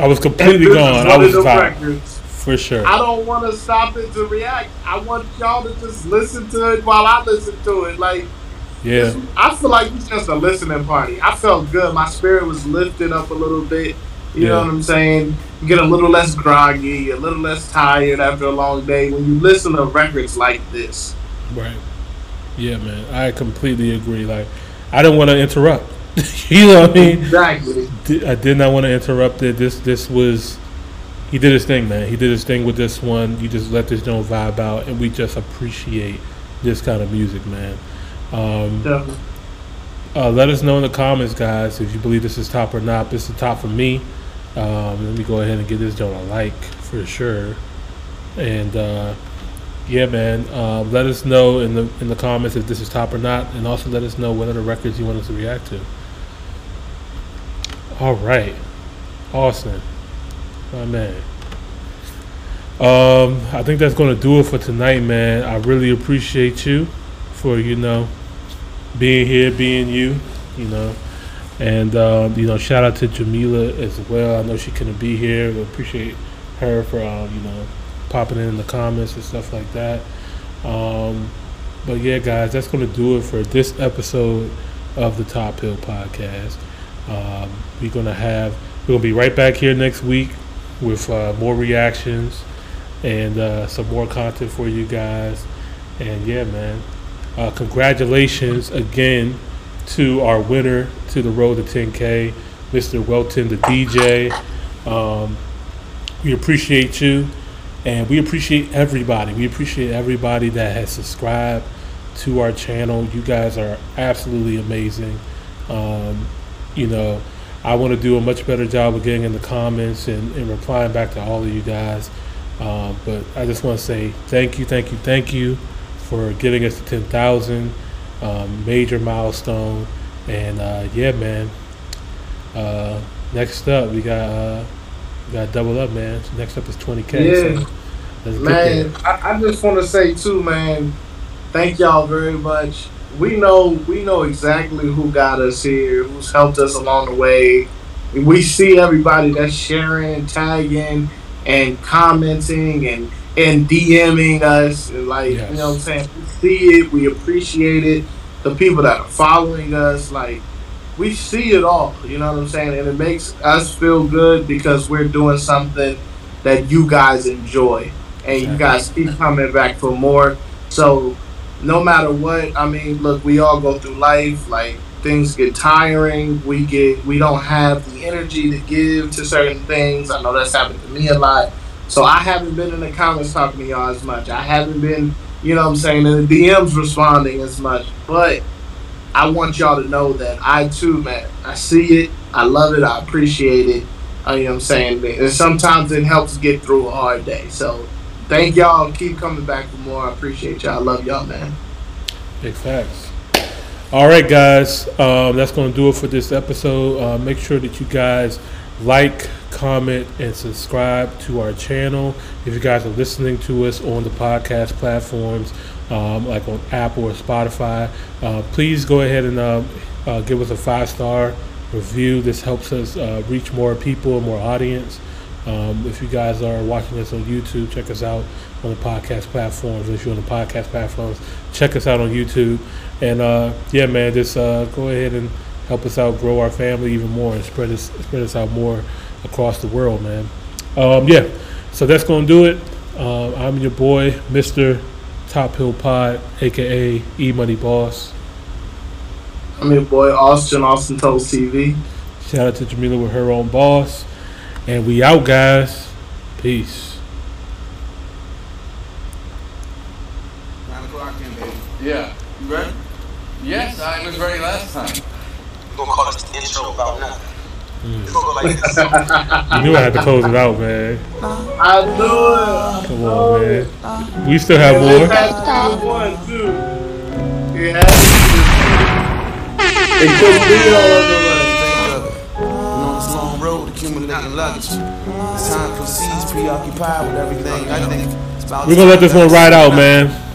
I was completely And this is gone. I was tired. records. for sure. I don't want to stop it to react. I want y'all to just listen to it while I listen to it. Like Yeah, I feel like it's just a listening party. I felt good. My spirit was lifted up a little bit. You know what I'm saying? You get a little less groggy, a little less tired after a long day when you listen to records like this. right. Yeah, man. I completely agree. Like, I didn't want to interrupt. you know what I mean? Exactly. I did not want to interrupt it. This this was he did his thing, man. He did his thing with this one. You just let this joint vibe out, and we just appreciate this kind of music, man. Um, Definitely. uh, let us know in the comments, guys, if you believe this is top or not. This is top for me. Um, let me go ahead and give this joint a like for sure. And uh, yeah, man, uh, let us know in the in the comments if this is top or not, and also let us know what other records you want us to react to. All right, Austin, my man. Um, I think that's gonna do it for tonight, man. I really appreciate you for you know being here, being you, you know, and um, you know, shout out to Jamila as well. I know she couldn't be here. We appreciate her for um, you know popping in the comments and stuff like that. Um, but yeah, guys, that's gonna do it for this episode of the Top Hill Podcast. Um, we're gonna have we're gonna be right back here next week with uh, more reactions and uh, some more content for you guys. And yeah, man, uh, congratulations again to our winner to the road to 10K, Mr. Welton, the DJ. Um, we appreciate you, and we appreciate everybody. We appreciate everybody that has subscribed to our channel. You guys are absolutely amazing. Um, you know, I want to do a much better job of getting in the comments and, and replying back to all of you guys. Um, but I just want to say thank you, thank you, thank you for getting us to 10,000. Um, major milestone. And uh, yeah, man. Uh, next up, we got uh, we got double up, man. Next up is 20K. Yeah. So Man. I, I just want to say too, man. Thank y'all very much. We know we know exactly who got us here, who's helped us along the way. We see everybody that's sharing, tagging, and commenting and and DMing us. And like you know what I'm saying? We see it, we appreciate it. The people that are following us, like we see it all, you know what I'm saying? And it makes us feel good because we're doing something that you guys enjoy. And you guys keep coming back for more. So no matter what, I mean, look, we all go through life, like things get tiring. We get we don't have the energy to give to certain things. I know that's happened to me a lot. So I haven't been in the comments talking to y'all as much. I haven't been, you know what I'm saying, in the DMs responding as much. But I want y'all to know that I too, man, I see it, I love it, I appreciate it. You know what I'm saying? And sometimes it helps get through a hard day. So thank y'all. Keep coming back for more. I appreciate y'all. I love y'all, man. Big facts. All right, guys. Um, that's going to do it for this episode. Uh, make sure that you guys like, comment, and subscribe to our channel. If you guys are listening to us on the podcast platforms, um, like on Apple or Spotify, uh, please go ahead and uh, uh, give us a five star review. This helps us uh, reach more people, more audience. Um, if you guys are watching us on YouTube, check us out on the podcast platforms. If you're on the podcast platforms, check us out on YouTube. And uh, yeah, man, just uh, go ahead and help us out, grow our family even more, and spread us spread us out more across the world, man. Um, yeah, so that's gonna do it. Um, I'm your boy, Mr. Top Hill Pod, aka E Money Boss. I'm your boy Austin, Austin Toast TV. Shout out to Jamila with her own boss, and we out, guys. Peace. Nine o'clock, baby. Yeah. You ready? Yes, I was ready last time. We're gonna call this the intro about nothing. Mm. Go like. You knew I had to close it out, man. I knew it. Come on, man. We still have more. One, two. Yeah. It could be all of the on this long road accumulating luggage. As time proceeds, preoccupied with everything. I think We're gonna let this one ride out, man.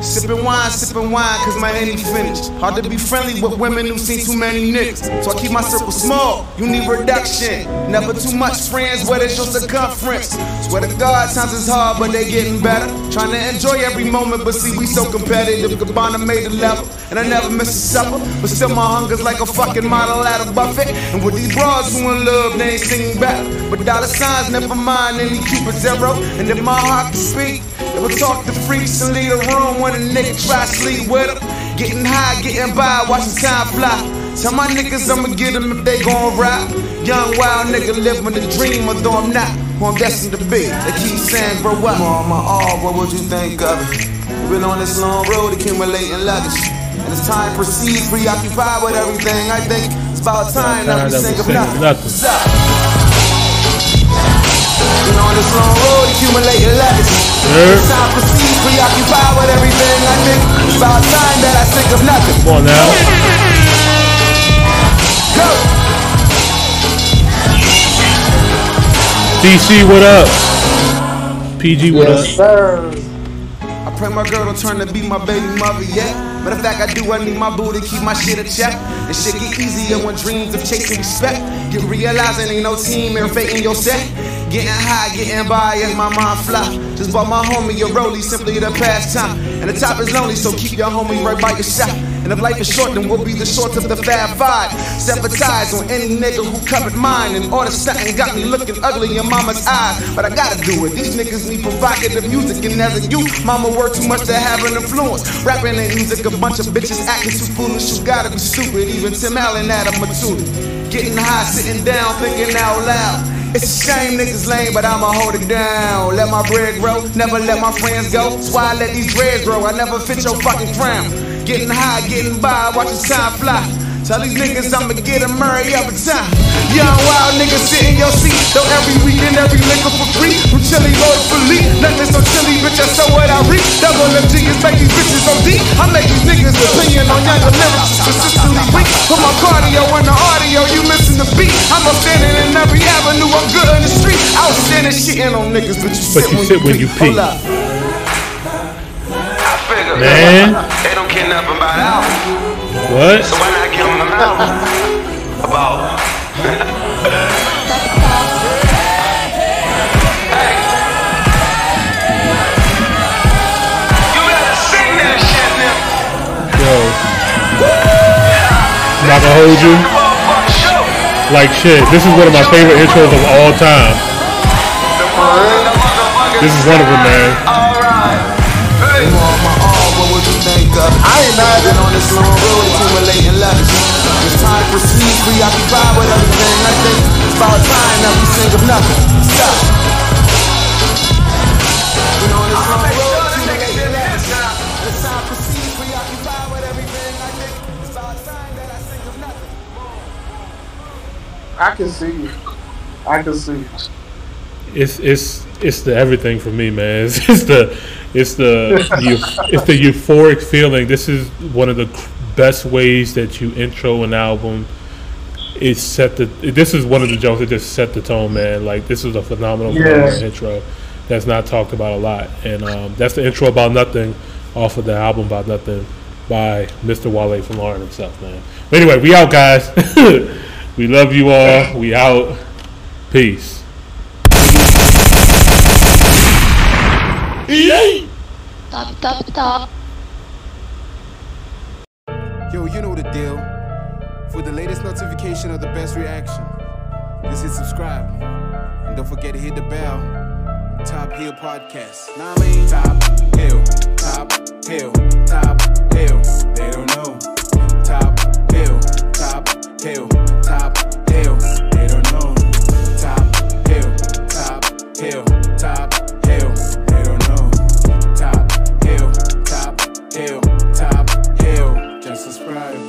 Sipping wine, sipping wine, cause my henny finished. Hard to be friendly with women who've seen too many niggas. So I keep my circle small, you need reduction. Never too much friends, what is your circumference? Swear to God, times is hard, but they getting better. Trying to enjoy every moment, but see, we so competitive. Gabbana made the level, and I never miss a supper. But still, my hunger's like a fucking model at a buffet. And with these bras who in love, they ain't singing back. But dollar signs, never mind any Cupid zero. And if my heart can speak, it will talk to freaks and leave the room when a nigga try to sleep with them. Getting high, getting by, watching time fly. Tell my niggas I'ma get them if they gon' rap. Young wild nigga living the dream, although I'm not who I'm destined to be. They keep saying, grow up. On my all, what would you think of it? We've been on this long road accumulating luggage. And as time proceeds, preoccupied with everything, I think it's about time that we sing of nothing. What's up? Been on this long road accumulating luggage. As time proceeds, preoccupied with everything, I think it's about time that I think of nothing. Come on now. Go! DC, what up? PG, what Yes, up? sir. I pray my girl don't turn to be my baby mother yet. Matter of fact, I do, I need my boo to keep my shit a check. And shit get easier when dreams of chasing respect. Get realizing ain't no team and fate in your set. Getting high, getting by as my mind fly. Just bought my homie a rollie, simply the pastime. And the top is lonely, so keep your homie right by your side. And if life is short, then we'll be the shorts of the Fab Five. Sabotage on any nigga who covered mine. And all the stunting got me looking ugly in mama's eyes. But I gotta do it. These niggas need provocative music. And as a youth, mama worked too much to have an influence. Rapping ain't music, a bunch of bitches acting too foolish. You gotta be stupid. Even Tim Allen had a maturity. Getting high, sitting down, thinking out loud. It's a shame niggas lame, but I'ma hold it down. Let my bread grow, never let my friends go. That's why I let these dreads grow. I never fit your fucking crown. Getting high, getting by, watching time fly. Tell these niggas I'ma get a Murray every time. Young wild niggas sit in your seat. Though every weekend, every liquor for free. From chili Lloyd Philippe. Nothing so chilly, bitch, I saw what I read. Double MG is make these bitches so deep. I make these niggas opinion on younger lyrics. Consistently weak. Put my cardio in the audio, you missing the beat. I'm standing in every avenue, I'm good in the street. Outstanding shitting on niggas, but you But sit you when sit you when pee. you pee. Hold up. Man. They don't care nothing about album. What? So why not give them an album? About. You gotta sing that shit, nigga. Yo. I'm not gonna hold you. Like shit. This is one of my favorite intros of all time. This is one of them, man. I ain't at on this long road accumulating luggage. As time proceeds, preoccupied with everything. I think it's about time that we sing of nothing. Stop. On this long road it's. I can see you. I can see you. It's it's it's the everything for me, man. It's, it's the it's the it's the euphoric feeling. This is one of the best ways that you intro an album. It set the. This is one of the jokes that just set the tone, man. Like this is a phenomenal, phenomenal Yeah. intro that's not talked about a lot, and um, that's the intro about nothing off of the album about nothing by Mr. Wale Folarin himself, man. But anyway, we out, guys. we love you all. We out. Peace. Top, top, top. Yo, you know the deal. For the latest notification of the best reaction, just hit subscribe. And don't forget to hit the bell. Top Hill Podcast. Nah, I mean, Top Hill, Top Hill, Top Hill. They don't know. Top Hill, Top Hill, Top Hill. They don't know. Top Hill, Top Hill, Top Hill. Hill, Top Hill, just subscribe.